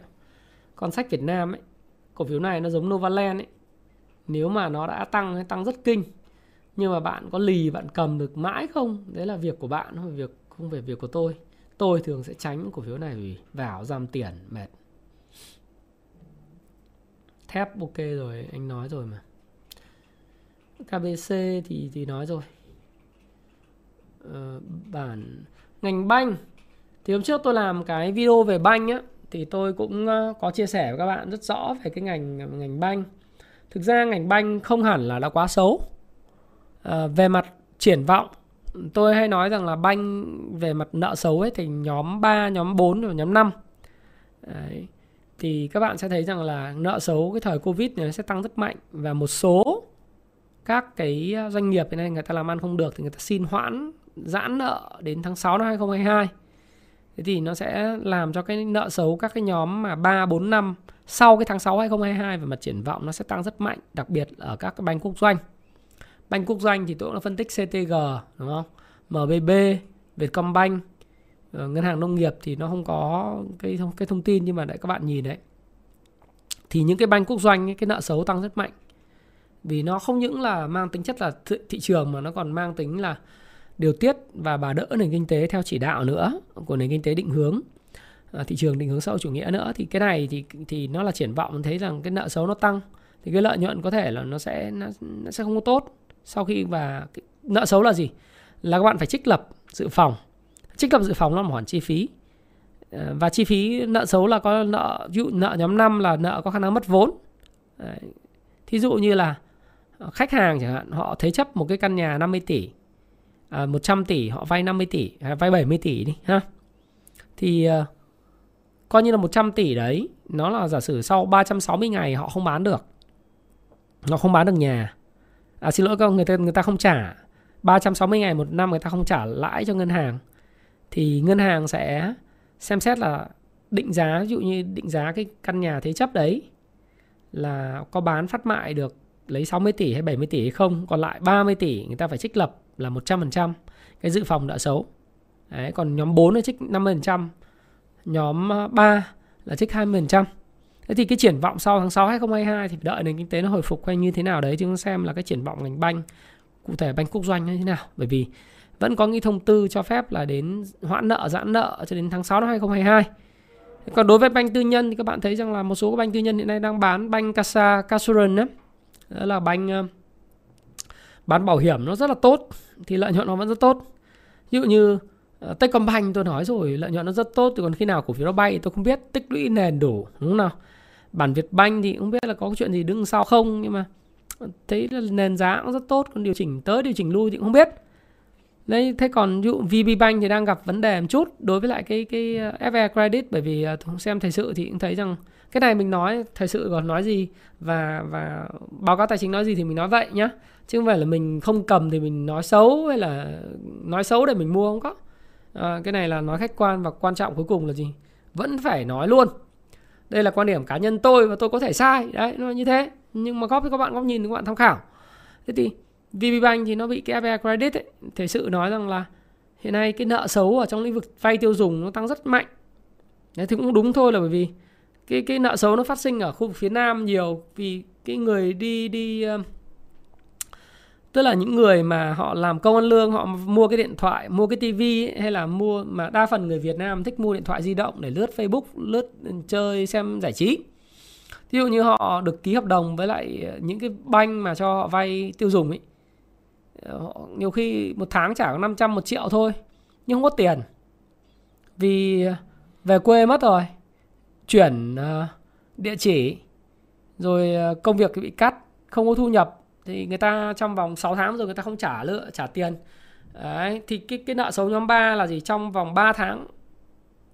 con sách Việt Nam ấy cổ phiếu này nó giống Novaland ấy. Nếu mà nó đã tăng tăng rất kinh. Nhưng mà bạn có lì bạn cầm được mãi không? Đấy là việc của bạn không phải việc không phải việc của tôi. Tôi thường sẽ tránh cổ phiếu này vì vào giam tiền mệt. Thép ok rồi anh nói rồi mà. KBC thì thì nói rồi uh, bản ngành banh. Thì hôm trước tôi làm cái video về banh á thì tôi cũng uh, có chia sẻ với các bạn rất rõ về cái ngành ngành banh. Thực ra ngành banh không hẳn là đã quá xấu. À, về mặt triển vọng tôi hay nói rằng là banh về mặt nợ xấu ấy thì nhóm 3, nhóm 4 và nhóm 5 Đấy. thì các bạn sẽ thấy rằng là nợ xấu cái thời Covid này sẽ tăng rất mạnh và một số các cái doanh nghiệp hiện nay người ta làm ăn không được thì người ta xin hoãn giãn nợ đến tháng 6 năm 2022 thế thì nó sẽ làm cho cái nợ xấu các cái nhóm mà 3 4 năm sau cái tháng 6 2022 về mặt triển vọng nó sẽ tăng rất mạnh, đặc biệt ở các cái banh quốc doanh. Banh quốc doanh thì tôi cũng đã phân tích CTG đúng không? MBB, Vietcombank, ờ, ngân hàng nông nghiệp thì nó không có cái cái thông tin nhưng mà đấy các bạn nhìn đấy. Thì những cái banh quốc doanh cái nợ xấu tăng rất mạnh. Vì nó không những là mang tính chất là thị trường mà nó còn mang tính là điều tiết và bà đỡ nền kinh tế theo chỉ đạo nữa của nền kinh tế định hướng à, thị trường định hướng xã hội chủ nghĩa nữa thì cái này thì thì nó là triển vọng thấy rằng cái nợ xấu nó tăng thì cái lợi nhuận có thể là nó sẽ nó, nó sẽ không có tốt sau khi và cái nợ xấu là gì? Là các bạn phải trích lập dự phòng. Trích lập dự phòng là một khoản chi phí. À, và chi phí nợ xấu là có nợ ví dụ nợ nhóm 5 là nợ có khả năng mất vốn. Đấy. thí dụ như là khách hàng chẳng hạn họ thế chấp một cái căn nhà 50 tỷ à, 100 tỷ họ vay 50 tỷ à, vay 70 tỷ đi ha. Thì à, coi như là 100 tỷ đấy nó là giả sử sau 360 ngày họ không bán được. Nó không bán được nhà. À xin lỗi các người ta người ta không trả. 360 ngày một năm người ta không trả lãi cho ngân hàng. Thì ngân hàng sẽ xem xét là định giá ví dụ như định giá cái căn nhà thế chấp đấy là có bán phát mại được lấy 60 tỷ hay 70 tỷ hay không còn lại 30 tỷ người ta phải trích lập là 100% cái dự phòng nợ xấu đấy, còn nhóm 4 ờ, là trích 50% nhóm 3 là trích 20%. Thế thì cái triển vọng sau tháng 6 2022 thì đợi nền kinh tế nó hồi phục hay như thế nào đấy chúng xem là cái triển vọng ngành banh cụ thể banh quốc doanh như thế nào. Bởi vì vẫn có nghĩ thông tư cho phép là đến hoãn nợ giãn nợ cho đến tháng 6 năm 2022. Còn đối với banh tư nhân thì các bạn thấy rằng là một số các banh tư nhân hiện nay đang bán banh Casa Casuran đó. đó là banh ờ, bán bảo hiểm nó rất là tốt thì lợi nhuận nó vẫn rất tốt. Ví dụ như Ờ, Techcombank tôi nói rồi lợi nhuận nó rất tốt thì còn khi nào cổ phiếu nó bay tôi không biết. Tích lũy nền đủ đúng không nào? Bản Việt Banh thì không biết là có chuyện gì đứng sau không nhưng mà thấy là nền giá cũng rất tốt còn điều chỉnh tới điều chỉnh lui thì cũng không biết. Đấy thế còn ví dụ VB Bank thì đang gặp vấn đề một chút đối với lại cái cái ờ, FE Credit bởi vì ờ, xem thời sự thì cũng thấy rằng cái này mình nói thời sự còn nói gì và và báo cáo tài chính nói gì thì mình nói vậy nhá chứ không phải là mình không cầm thì mình nói xấu hay là nói xấu để mình mua không có. À, cái này là nói khách quan và quan trọng cuối cùng là gì? Vẫn phải nói luôn. Đây là quan điểm cá nhân tôi và tôi có thể sai. Đấy nó như thế. Nhưng mà góp với các bạn góc nhìn các bạn tham khảo. Thế thì VPBank thì nó bị cái FPI credit ấy, thể sự nói rằng là hiện nay cái nợ xấu ở trong lĩnh vực vay tiêu dùng nó tăng rất mạnh. Đấy thì cũng đúng thôi là bởi vì cái cái nợ xấu nó phát sinh ở khu vực phía nam nhiều vì cái người đi đi uh, tức là những người mà họ làm công ăn lương, họ mua cái điện thoại, mua cái tivi hay là mua mà đa phần người Việt Nam thích mua điện thoại di động để lướt Facebook, lướt ừ, chơi, xem giải trí. Ví dụ như họ được ký hợp đồng với lại ờ, những cái banh mà cho họ vay tiêu dùng ấy ờ, họ nhiều khi một tháng trả có 500 một triệu thôi, nhưng không có tiền. Vì ờ, về quê mất rồi, chuyển địa chỉ, rồi công việc bị cắt, không có thu nhập thì người ta trong vòng 6 tháng rồi người ta không trả lựa trả tiền. Đấy, thì cái cái nợ xấu nhóm 3 là gì? Trong vòng 3 tháng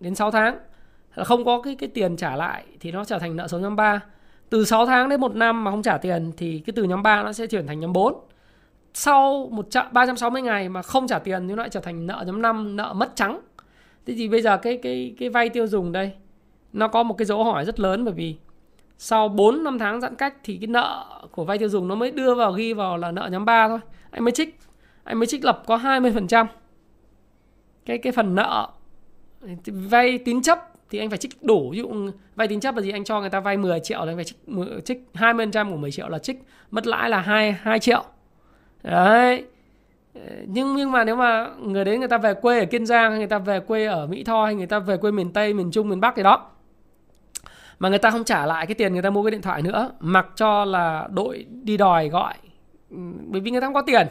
đến 6 tháng là không có cái cái tiền trả lại thì nó trở thành nợ xấu nhóm 3 từ 6 tháng đến 1 năm mà không trả tiền thì cái từ nhóm 3 nó sẽ chuyển thành nhóm 4 sau một trăm 360 ngày mà không trả tiền thì nó lại trở thành nợ nhóm 5 nợ mất trắng. Thế thì bây giờ cái cái cái vay tiêu dùng đây nó có một cái dấu hỏi rất lớn bởi vì sau 4 năm tháng giãn cách thì cái nợ của vay tiêu dùng nó mới đưa vào ghi vào là nợ nhóm 3 thôi. Anh mới trích anh mới trích lập có 20%. Cái cái phần nợ vay tín chấp thì anh phải trích đủ ví dụ vay tín chấp là gì anh cho người ta vay 10 triệu thì anh phải trích trích 20% của 10 triệu là trích mất lãi là 2 2 triệu. Đấy. Nhưng nhưng mà nếu mà người đến người ta về quê ở Kiên Giang, người ta về quê ở Mỹ Tho hay người ta về quê miền Tây, miền Trung, miền Bắc thì đó mà người ta không trả lại cái tiền người ta mua cái điện thoại nữa, mặc cho là đội đi đòi gọi. Ừ, bởi vì người ta không có tiền.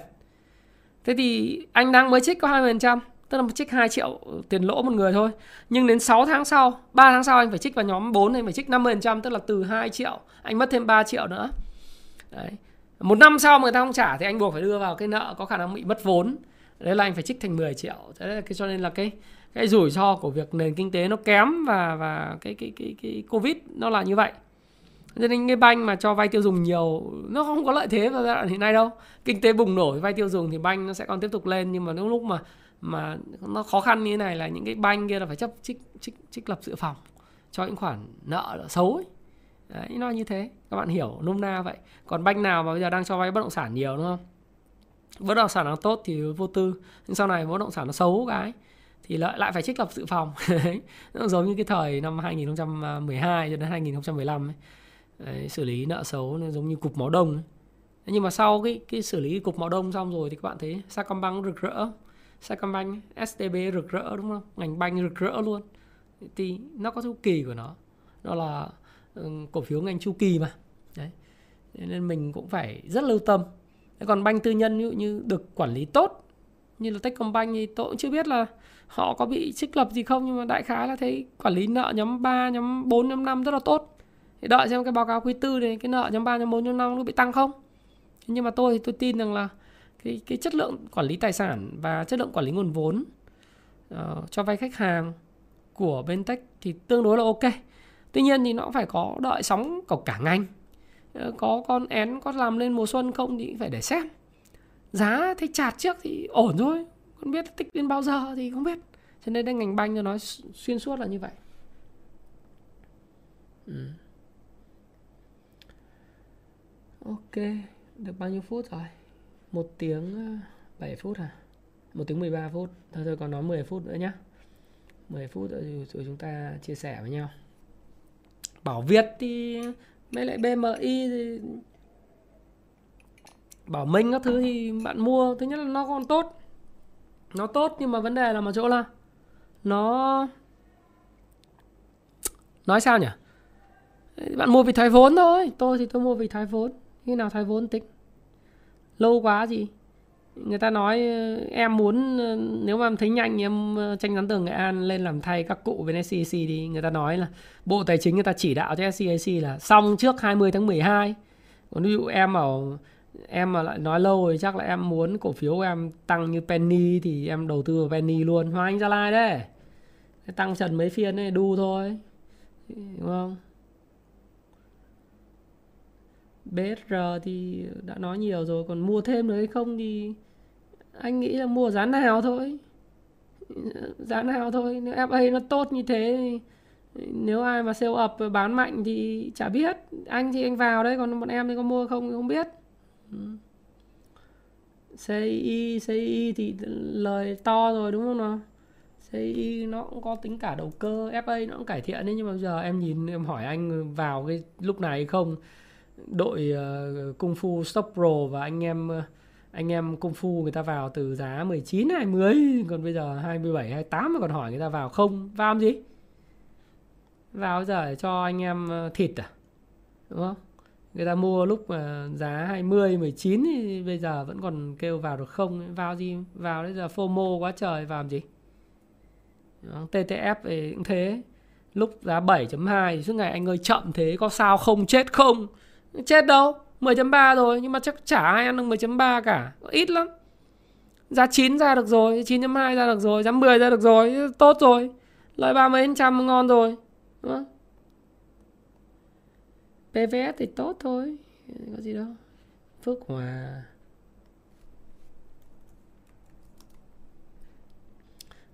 Thế thì anh đang mới trích có 20% tức là trích 2 triệu tiền lỗ một người thôi. Nhưng đến 6 tháng sau 3 tháng sau anh phải trích vào nhóm 4 anh phải trích 50% tức là từ 2 triệu, anh mất thêm 3 triệu nữa. Đấy. Một năm sau mà người ta không trả thì anh buộc phải đưa vào cái nợ có khả năng bị mất vốn. Đấy là anh phải trích thành 10 triệu. Thế là cái cho nên là cái cái rủi ro của việc nền kinh tế nó kém và và cái cái cái cái covid nó là như vậy. Cho nên cái banh mà cho vay tiêu dùng nhiều nó không có lợi thế vào giai đoạn hiện nay đâu. Kinh tế bùng nổ vay tiêu dùng thì banh nó sẽ còn tiếp tục lên nhưng mà lúc lúc mà mà nó khó khăn như thế này là những cái banh kia là phải chấp trích trích trích lập dự phòng cho những khoản nợ xấu ấy. Đấy, nó như thế. Các bạn hiểu nôm na vậy. Còn banh nào mà bây giờ đang cho vay bất động sản nhiều đúng không? Bất động sản nó tốt thì vô tư nhưng sau này bất động sản nó xấu cái thì lại lại phải trích lập dự phòng. (laughs) Nó giống như cái thời năm 2012 cho đến 2015 ấy. Đấy, xử lý nợ xấu nó giống như cục máu đông ấy. nhưng mà sau cái cái xử lý cục máu đông xong rồi thì các bạn thấy Sacombank rực rỡ. Sacombank STB rực rỡ đúng không? Ngành banh rực rỡ luôn. Thì nó có chu kỳ của nó. Đó là ừ, cổ phiếu ngành chu kỳ mà. Đấy. Nên mình cũng phải rất lưu tâm. Còn banh tư nhân ví dụ như được quản lý tốt như là Techcombank thì tôi cũng chưa biết là họ có bị trích lập gì không? Nhưng mà đại khái là thấy quản lý nợ nhóm 3, nhóm 4, nhóm 5 rất là tốt. Thì đợi xem cái báo cáo quý tư này cái nợ nhóm 3, nhóm 4, nhóm 5 nó bị tăng không? Nhưng mà tôi thì tôi tin rằng là cái cái chất lượng quản lý tài sản và chất lượng quản lý nguồn vốn uh, cho vay khách hàng của bên tech thì tương đối là ok. Tuy nhiên thì nó cũng phải có đợi sóng của cả ngành. Ờ, có con én có làm lên mùa xuân không thì phải để xem. Giá thấy chạt trước thì ổn thôi không biết tích đến bao giờ thì không biết. Cho nên đây ngành banh cho nói xuyên suốt là như vậy. Ừ. ok, được bao nhiêu phút rồi? Một tiếng ờ, 7 phút à? Một tiếng 13 phút. Thôi thôi, còn nói 10 phút nữa nhé 10 phút nữa rồi chúng ta chia sẻ với nhau. Bảo Việt thì mấy lại BMI thì bảo Minh các thứ thì bạn mua. Thứ nhất là nó còn tốt nó tốt nhưng mà vấn đề là một chỗ là nó nói sao nhỉ? Bạn mua vì thoái vốn thôi. Tôi thì tôi mua vì thoái vốn. Khi nào thoái vốn tính? Lâu quá gì? Người ta nói ờ, em muốn ờ, nếu mà em thấy nhanh thì em ờ, tranh gián tường nghệ an lên làm thay các cụ bên SCAC đi. Người ta nói là bộ tài chính người ta chỉ đạo cho SCAC là xong trước 20 tháng 12 còn ví dụ em bảo em mà lại nói lâu rồi, chắc là em muốn cổ phiếu của em tăng như penny thì em đầu tư vào penny luôn. Hoa anh gia lai đấy. Tăng trần mấy phiên ấy, đu thôi. Đúng không? BSR thì đã nói nhiều rồi, còn mua thêm nữa hay không thì anh nghĩ là mua giá nào thôi. Giá nào thôi, nếu FA nó tốt như thế thì nếu ai mà sale up bán mạnh thì chả biết. Anh thì anh vào đấy, còn bọn em thì có mua không thì không biết. CI CI thì lời to rồi đúng không nào? CI nó cũng có tính cả đầu cơ FA nó cũng cải thiện đấy nhưng mà giờ em nhìn em hỏi anh vào cái lúc này không? Đội uh, Kung Fu Stock Pro và anh em uh, anh em Kung Fu người ta vào từ giá 19 20 còn bây giờ 27 28 mà còn hỏi người ta vào không? Vào làm gì? Vào giờ để cho anh em ờ, thịt à? Đúng không? Người ta mua lúc mà giá 20 19 thì bây giờ vẫn còn kêu vào được không? Vào gì? Vào bây giờ FOMO quá trời vào làm gì? Đó, TTF thì cũng thế. Lúc giá 7.2 thì suốt ngày anh ơi chậm thế có sao không? Chết không? Chết đâu? 10.3 rồi nhưng mà chắc chả ai ăn được 10.3 cả. Ít lắm. Giá 9 ra được rồi 9.2 ra được rồi giá 10 ra được rồi tốt rồi. Lợi ba mấy trăm ngon rồi. Đúng không? PVS thì tốt thôi. Có gì đâu. Phước Hòa.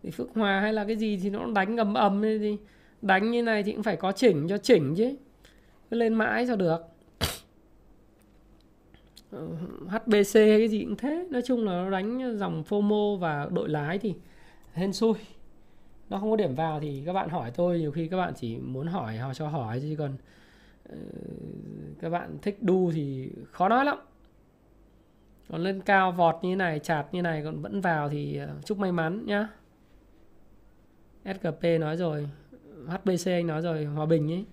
Thì Phước Hòa hay là cái gì thì nó đánh ầm ầm gì đánh như này thì cũng phải có chỉnh cho chỉnh chứ. Cứ lên mãi cho được. Ờ, HBC hay cái gì cũng thế. Nói chung là nó đánh dòng FOMO và đội lái thì hên xui. Nó không có điểm vào thì các bạn hỏi tôi, nhiều khi các bạn chỉ muốn hỏi họ cho hỏi chứ còn Ờ, các bạn thích đu thì khó nói lắm. Còn lên cao vọt như này chạt như này còn vẫn vào thì ờ, chúc may mắn nhá. SGP nói rồi HBC anh nói rồi Hòa Bình ấy.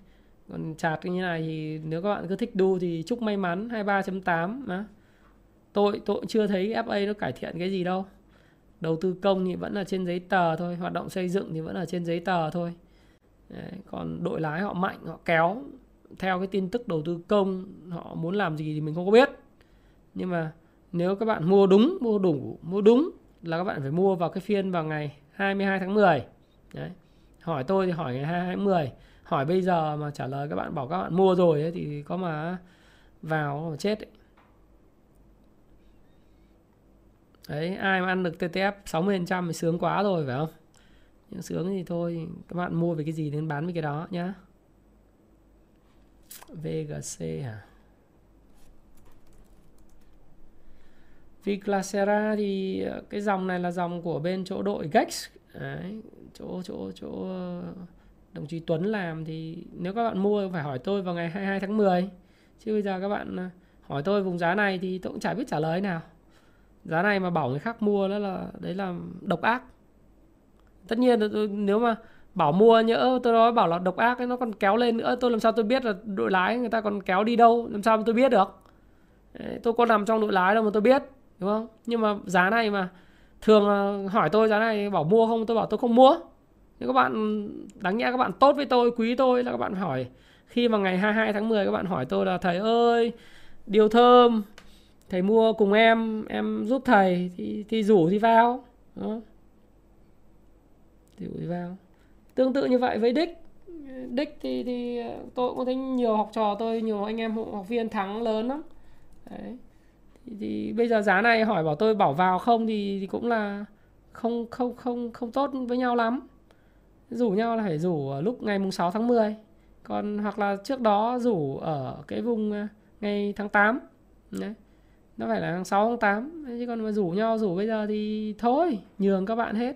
Còn chạt như này thì nếu các bạn cứ thích đu thì chúc may mắn 23.8 mà tôi tôi cũng chưa thấy FA nó cải thiện cái gì đâu. Đầu tư công thì vẫn là trên giấy tờ thôi hoạt động xây dựng thì vẫn là trên giấy tờ thôi. Đấy, còn đội lái họ mạnh họ kéo theo cái tin tức đầu tư công họ muốn làm gì thì mình không có biết nhưng mà nếu các bạn mua đúng mua đủ mua đúng là các bạn phải mua vào cái phiên vào ngày 22 tháng 10 Đấy. hỏi tôi thì hỏi ngày 22 tháng 10 hỏi bây giờ mà trả lời các bạn bảo các bạn mua rồi ấy, thì có mà vào mà chết ấy. Đấy, ai mà ăn được TTF 60% thì sướng quá rồi phải không? Nhưng sướng thì thôi, các bạn mua về cái gì nên bán với cái đó nhá. VGC hả? Viclacera thì ờ, cái dòng này là dòng của bên chỗ đội Gex. Đấy, chỗ chỗ chỗ ờ, đồng chí Tuấn làm thì nếu các bạn mua phải hỏi tôi vào ngày 22 tháng 10 chứ bây giờ các bạn ờ, hỏi tôi vùng giá này thì tôi cũng chả biết trả lời nào. Giá này mà bảo người khác mua đó là đấy là độc ác. Tất nhiên nếu mà bảo mua nhỡ tôi nói bảo là độc ác ấy, nó còn kéo lên nữa. Tôi làm sao tôi biết là đội lái người ta còn kéo đi đâu? Làm sao mà tôi biết được? Tôi có nằm trong đội lái đâu mà tôi biết đúng không? Nhưng mà giá này mà thường hỏi tôi giá này bảo mua không tôi bảo tôi không mua. Nhưng các bạn đáng nhẽ các bạn tốt với tôi quý tôi là các bạn hỏi. Khi mà ngày 22 tháng 10 các bạn hỏi tôi là thầy ơi điều thơm thầy mua cùng em em giúp thầy thì thì rủ thì vào. Đó. thì rủ thì vào tương tự như vậy với đích đích thì thì ờ, tôi cũng thấy nhiều học trò tôi nhiều anh em học viên thắng lớn lắm. Đấy. Thì, thì bây giờ giá này hỏi bảo tôi bảo vào không thì, thì cũng là không không không không tốt với nhau lắm. Rủ nhau là phải rủ ở lúc ngày mùng 6 tháng 10 còn hoặc là trước đó rủ ở cái vùng ờ, ngày tháng 8 đấy. Nó phải là tháng 6 tháng 8 chứ còn mà rủ nhau rủ bây giờ thì thôi nhường các bạn hết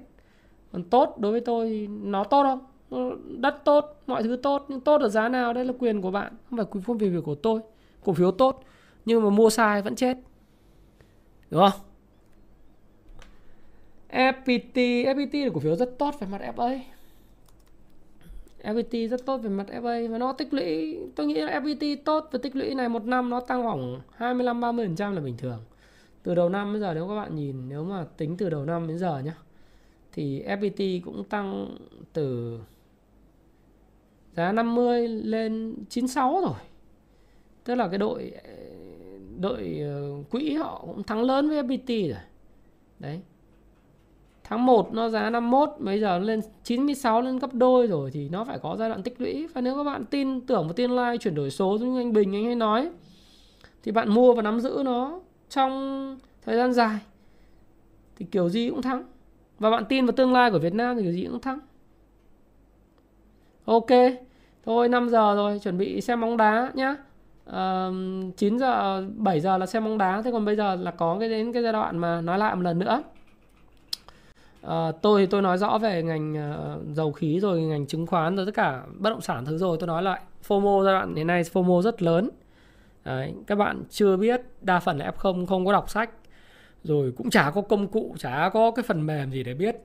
còn tốt đối với tôi thì nó tốt không? Đất tốt, mọi thứ tốt, nhưng tốt ở giá nào? Đây là quyền của bạn, không phải quyền không về việc của tôi. Cổ phiếu tốt, nhưng mà mua sai vẫn chết. Đúng không? FPT FPT là cổ phiếu rất tốt về mặt FA FPT rất tốt về mặt FA và nó tích lũy, tôi nghĩ là FPT tốt và tích lũy này một năm nó tăng khoảng 25 30% là bình thường. Từ đầu năm đến giờ, nếu các bạn nhìn, nếu mà tính từ đầu năm đến giờ nhé thì FPT cũng tăng từ giá 50 lên 96 rồi. Tức là cái đội đội ờ, quỹ họ cũng thắng lớn với FPT rồi. Đấy. Tháng 1 nó giá 51 bây giờ lên 96 lên gấp đôi rồi thì nó phải có giai đoạn tích lũy. Và nếu các bạn tin tưởng vào tương lai chuyển đổi số giống như anh Bình, anh hay nói, thì bạn mua và nắm giữ nó trong thời gian dài. Thì kiểu gì cũng thắng và bạn tin vào tương lai của Việt Nam thì kiểu gì cũng thắng. Ok thôi 5 giờ rồi chuẩn bị xem bóng đá nhá. À, 9 giờ 7 giờ là xem bóng đá. Thế còn bây giờ là có cái đến cái giai đoạn mà nói lại một lần nữa. À, tôi tôi nói rõ về ngành uh, dầu khí rồi ngành chứng khoán rồi tất cả bất động sản thứ rồi. Tôi nói lại FOMO giai đoạn hiện nay FOMO rất lớn. Đấy, các bạn chưa biết đa phần là F0 không có đọc sách rồi cũng chả có công cụ chả có cái phần mềm gì để biết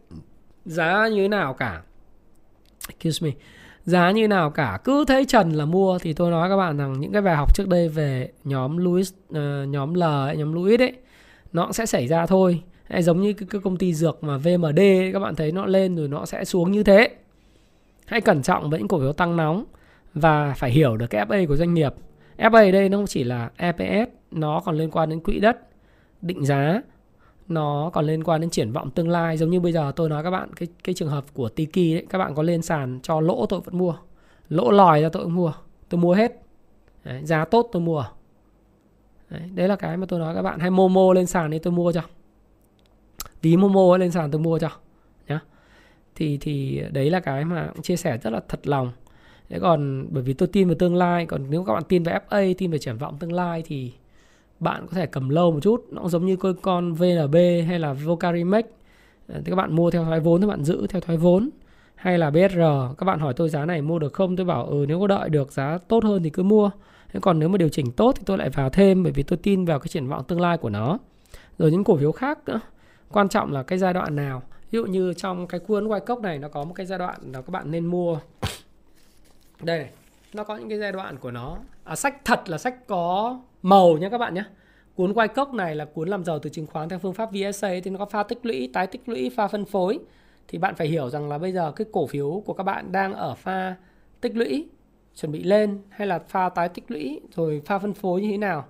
giá như thế nào cả. Excuse me. Giá như nào cả. Cứ thấy trần là mua thì tôi nói các bạn rằng những cái bài học trước đây về nhóm Louis uh, nhóm L ấy, nhóm Louis đấy nó sẽ xảy ra thôi. Hay giống như cái, cái công ty dược mà VMD ấy, các bạn thấy nó lên rồi nó sẽ xuống như thế. Hãy cẩn trọng với những cổ phiếu tăng nóng và phải hiểu được cái FA của doanh nghiệp. FA đây nó không chỉ là EPS nó còn liên quan đến quỹ đất định giá nó còn liên quan đến triển vọng tương lai. Giống như bây giờ tôi nói các bạn cái cái trường hợp của Tiki đấy các bạn có lên sàn cho lỗ tôi vẫn mua. Lỗ lòi ra tôi cũng mua. Tôi mua hết. Đấy, giá tốt tôi mua. Đấy, đấy là cái mà tôi nói các bạn. Hay Momo lên sàn thì tôi mua cho. Tí Momo lên sàn tôi mua cho nhá. Thì thì đấy là cái mà chia sẻ rất là thật lòng. Thế còn bởi vì tôi tin vào tương lai còn nếu các bạn tin vào FA tin về triển vọng tương lai thì bạn có thể cầm lâu một chút nó cũng giống như con con VNB hay là Vocarimex ờ, thì các bạn mua theo thoái vốn các bạn giữ theo thoái vốn. Hay là BSR các bạn hỏi tôi giá này mua được không tôi bảo ừ nếu có đợi được giá tốt hơn thì cứ mua. Thế còn nếu mà điều chỉnh tốt thì tôi lại vào thêm bởi vì tôi tin vào cái triển vọng tương lai của nó. Rồi những cổ phiếu khác nữa. Quan trọng là cái giai đoạn nào. Ví dụ như trong cái cuốn quay cốc này nó có một cái giai đoạn là các bạn nên mua. Đây này nó có những cái giai đoạn của nó. À, sách thật là sách có màu nhé các bạn nhé cuốn quay cốc này là cuốn làm giàu từ chứng khoán theo phương pháp VSA thì nó có pha tích lũy, tái tích lũy, pha phân phối. Thì bạn phải hiểu rằng là bây giờ cái cổ phiếu của các bạn đang ở pha tích lũy, chuẩn bị lên, hay là pha tái tích lũy, rồi pha phân phối như thế nào,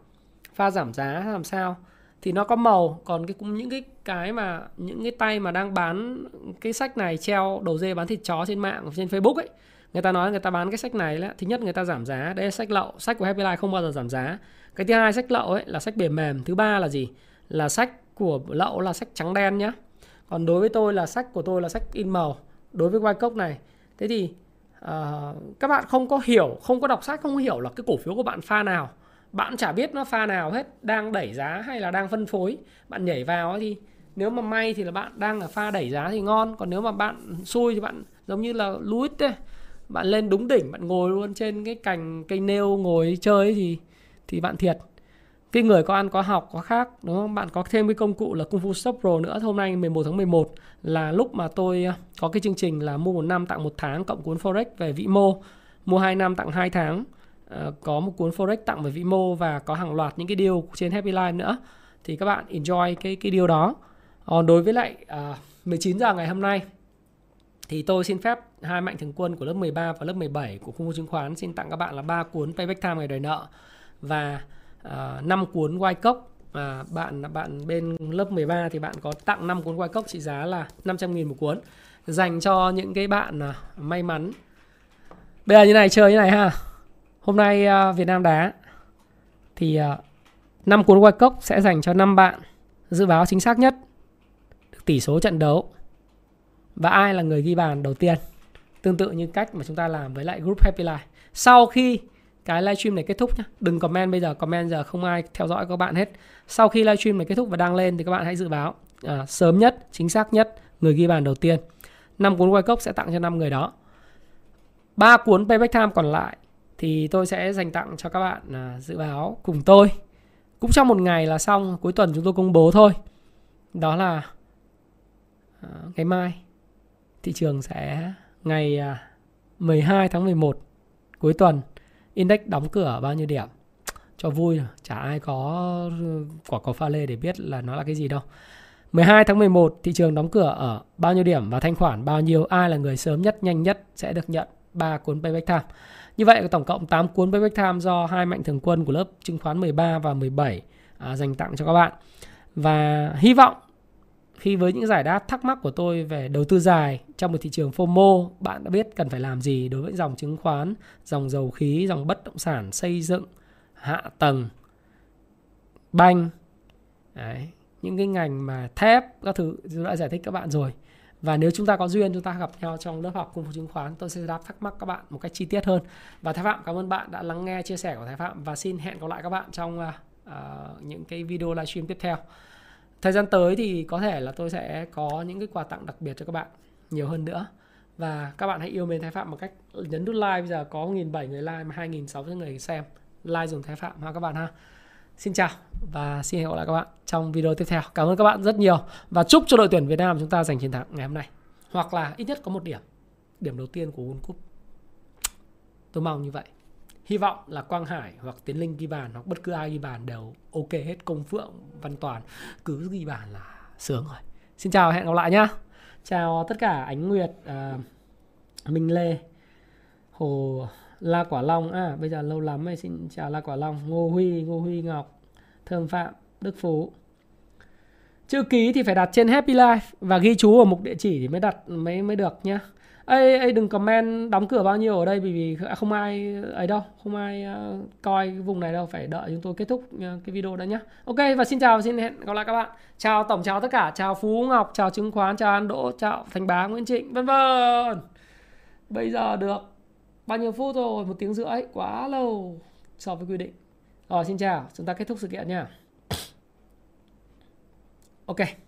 pha giảm giá làm sao, thì nó có màu. Còn cái cũng những cái cái mà, những cái tay mà đang bán cái sách này treo đầu dê bán thịt chó trên mạng, trên Facebook ấy, người ta nói người ta bán cái sách này là, thứ nhất người ta giảm giá đây là sách lậu, sách của Happy Life không bao giờ giảm giá cái thứ hai sách lậu ấy là sách bìa mềm. Thứ ba là gì? Là sách của lậu là sách trắng đen nhá. Còn đối với tôi là sách của tôi là sách in màu đối với quay cốc này. Thế thì uh, các bạn không có hiểu không có đọc sách không có hiểu là cái cổ phiếu của bạn pha nào. Bạn chả biết nó pha nào hết đang đẩy giá hay là đang phân phối. Bạn nhảy vào thì nếu mà may thì là bạn đang ở pha đẩy giá thì ngon. Còn nếu mà bạn xui thì bạn giống như là Louis ấy bạn lên đúng đỉnh bạn ngồi luôn trên cái cành cây nêu ngồi chơi thì thì bạn thiệt. Cái người có ăn có học có khác đúng không? Bạn có thêm cái công cụ là Kung Fu Shop Pro nữa. Hôm nay 11 tháng 11 là lúc mà tôi à, có cái chương trình là mua một năm tặng một tháng cộng cuốn forex về vĩ mô. Mua 2 năm tặng 2 tháng. Ờ, có một cuốn forex tặng về vĩ mô và có hàng loạt những cái điều trên Happy Life nữa. Thì các bạn enjoy cái cái điều đó. Còn đối với lại à, 19 giờ ngày hôm nay thì tôi xin phép hai mạnh thường quân của lớp 13 và lớp 17 của khu chứng khoán xin tặng các bạn là ba cuốn Payback Time ngày đòi nợ và ờ, uh, 5 cuốn white cốc và bạn bạn bên lớp 13 thì bạn có tặng 5 cuốn white cốc trị giá là 500 000 một cuốn dành cho những cái bạn uh, may mắn. Bây giờ như này chơi như này ha. Hôm nay uh, Việt Nam đá thì à, uh, 5 cuốn white cốc sẽ dành cho 5 bạn dự báo chính xác nhất tỷ số trận đấu. Và ai là người ghi bàn đầu tiên? Tương tự như cách mà chúng ta làm với lại group Happy Life. Sau khi cái livestream này kết thúc nhé đừng comment bây giờ comment giờ không ai theo dõi các bạn hết. Sau khi livestream này kết thúc và đăng lên thì các bạn hãy dự báo à, sớm nhất chính xác nhất người ghi bàn đầu tiên. Năm cuốn quay cốc sẽ tặng cho năm người đó. Ba cuốn payback time còn lại thì tôi sẽ dành tặng cho các bạn à, dự báo cùng tôi. Cũng trong một ngày là xong cuối tuần chúng tôi công bố thôi. Đó là à, ngày mai. Thị trường sẽ ngày à, 12 tháng 11 cuối tuần index đóng cửa bao nhiêu điểm? Cho vui chả ai có quả cầu pha lê để biết là nó là cái gì đâu. 12 tháng 11 thị trường đóng cửa ở bao nhiêu điểm và thanh khoản bao nhiêu? Ai là người sớm nhất nhanh nhất sẽ được nhận 3 cuốn payback time? Như vậy tổng cộng 8 cuốn payback time do hai mạnh thường quân của lớp chứng khoán 13 và 17 à, dành tặng cho các bạn. Và hy vọng khi với những giải đáp thắc mắc của tôi về đầu tư dài trong một thị trường FOMO, bạn đã biết cần phải làm gì đối với dòng chứng khoán, dòng dầu khí, dòng bất động sản, xây dựng, hạ tầng, banh, Đấy, những cái ngành mà thép các thứ tôi đã giải thích các bạn rồi. Và nếu chúng ta có duyên chúng ta gặp nhau trong lớp học cung chứng khoán, tôi sẽ đáp thắc mắc các bạn một cách chi tiết hơn. Và Thái Phạm cảm ơn bạn đã lắng nghe chia sẻ của Thái Phạm và xin hẹn gặp lại các bạn trong uh, những cái video livestream tiếp theo thời gian tới thì có thể là tôi sẽ có những cái quà tặng đặc biệt cho các bạn nhiều hơn nữa và các bạn hãy yêu mến Thái Phạm một cách nhấn nút like bây giờ có 1.700 người like mà 2.600 người xem, like dùng Thái Phạm ha các bạn ha Xin chào và xin hẹn gặp lại các bạn trong video tiếp theo. Cảm ơn các bạn rất nhiều và chúc cho đội tuyển Việt Nam chúng ta giành chiến thắng ngày hôm nay. Hoặc là ít nhất có một điểm. Điểm đầu tiên của World Cup. Tôi mong như vậy hy vọng là Quang Hải hoặc Tiến Linh ghi bàn hoặc bất cứ ai ghi bàn đều ok hết công phượng văn toàn. Cứ ghi bàn là sướng rồi. Xin chào hẹn gặp lại nhá. Chào tất cả ánh nguyệt à, minh lê hồ la quả long. À bây giờ lâu lắm rồi xin chào la quả long ngô huy ngô huy ngọc thơm phạm đức phú. Chữ ký thì phải đặt trên happy life và ghi chú ở mục địa chỉ thì mới đặt mới mới được nhá ấy ấy đừng comment đóng cửa bao nhiêu ở đây vì vì không ai ờ, ấy đâu, không ai ờ, coi cái vùng này đâu, phải đợi chúng tôi kết thúc ờ, cái video đó nhé ok, và xin chào và xin hẹn gặp lại các bạn. Chào tổng chào tất cả, chào phú ngọc, chào chứng khoán, chào an đỗ, chào thành bá, nguyễn trịnh, vân vân. Bây giờ được bao nhiêu phút rồi? Một tiếng rưỡi, quá lâu so với quy định. Rồi, xin chào, chúng ta kết thúc sự kiện nha. Ok.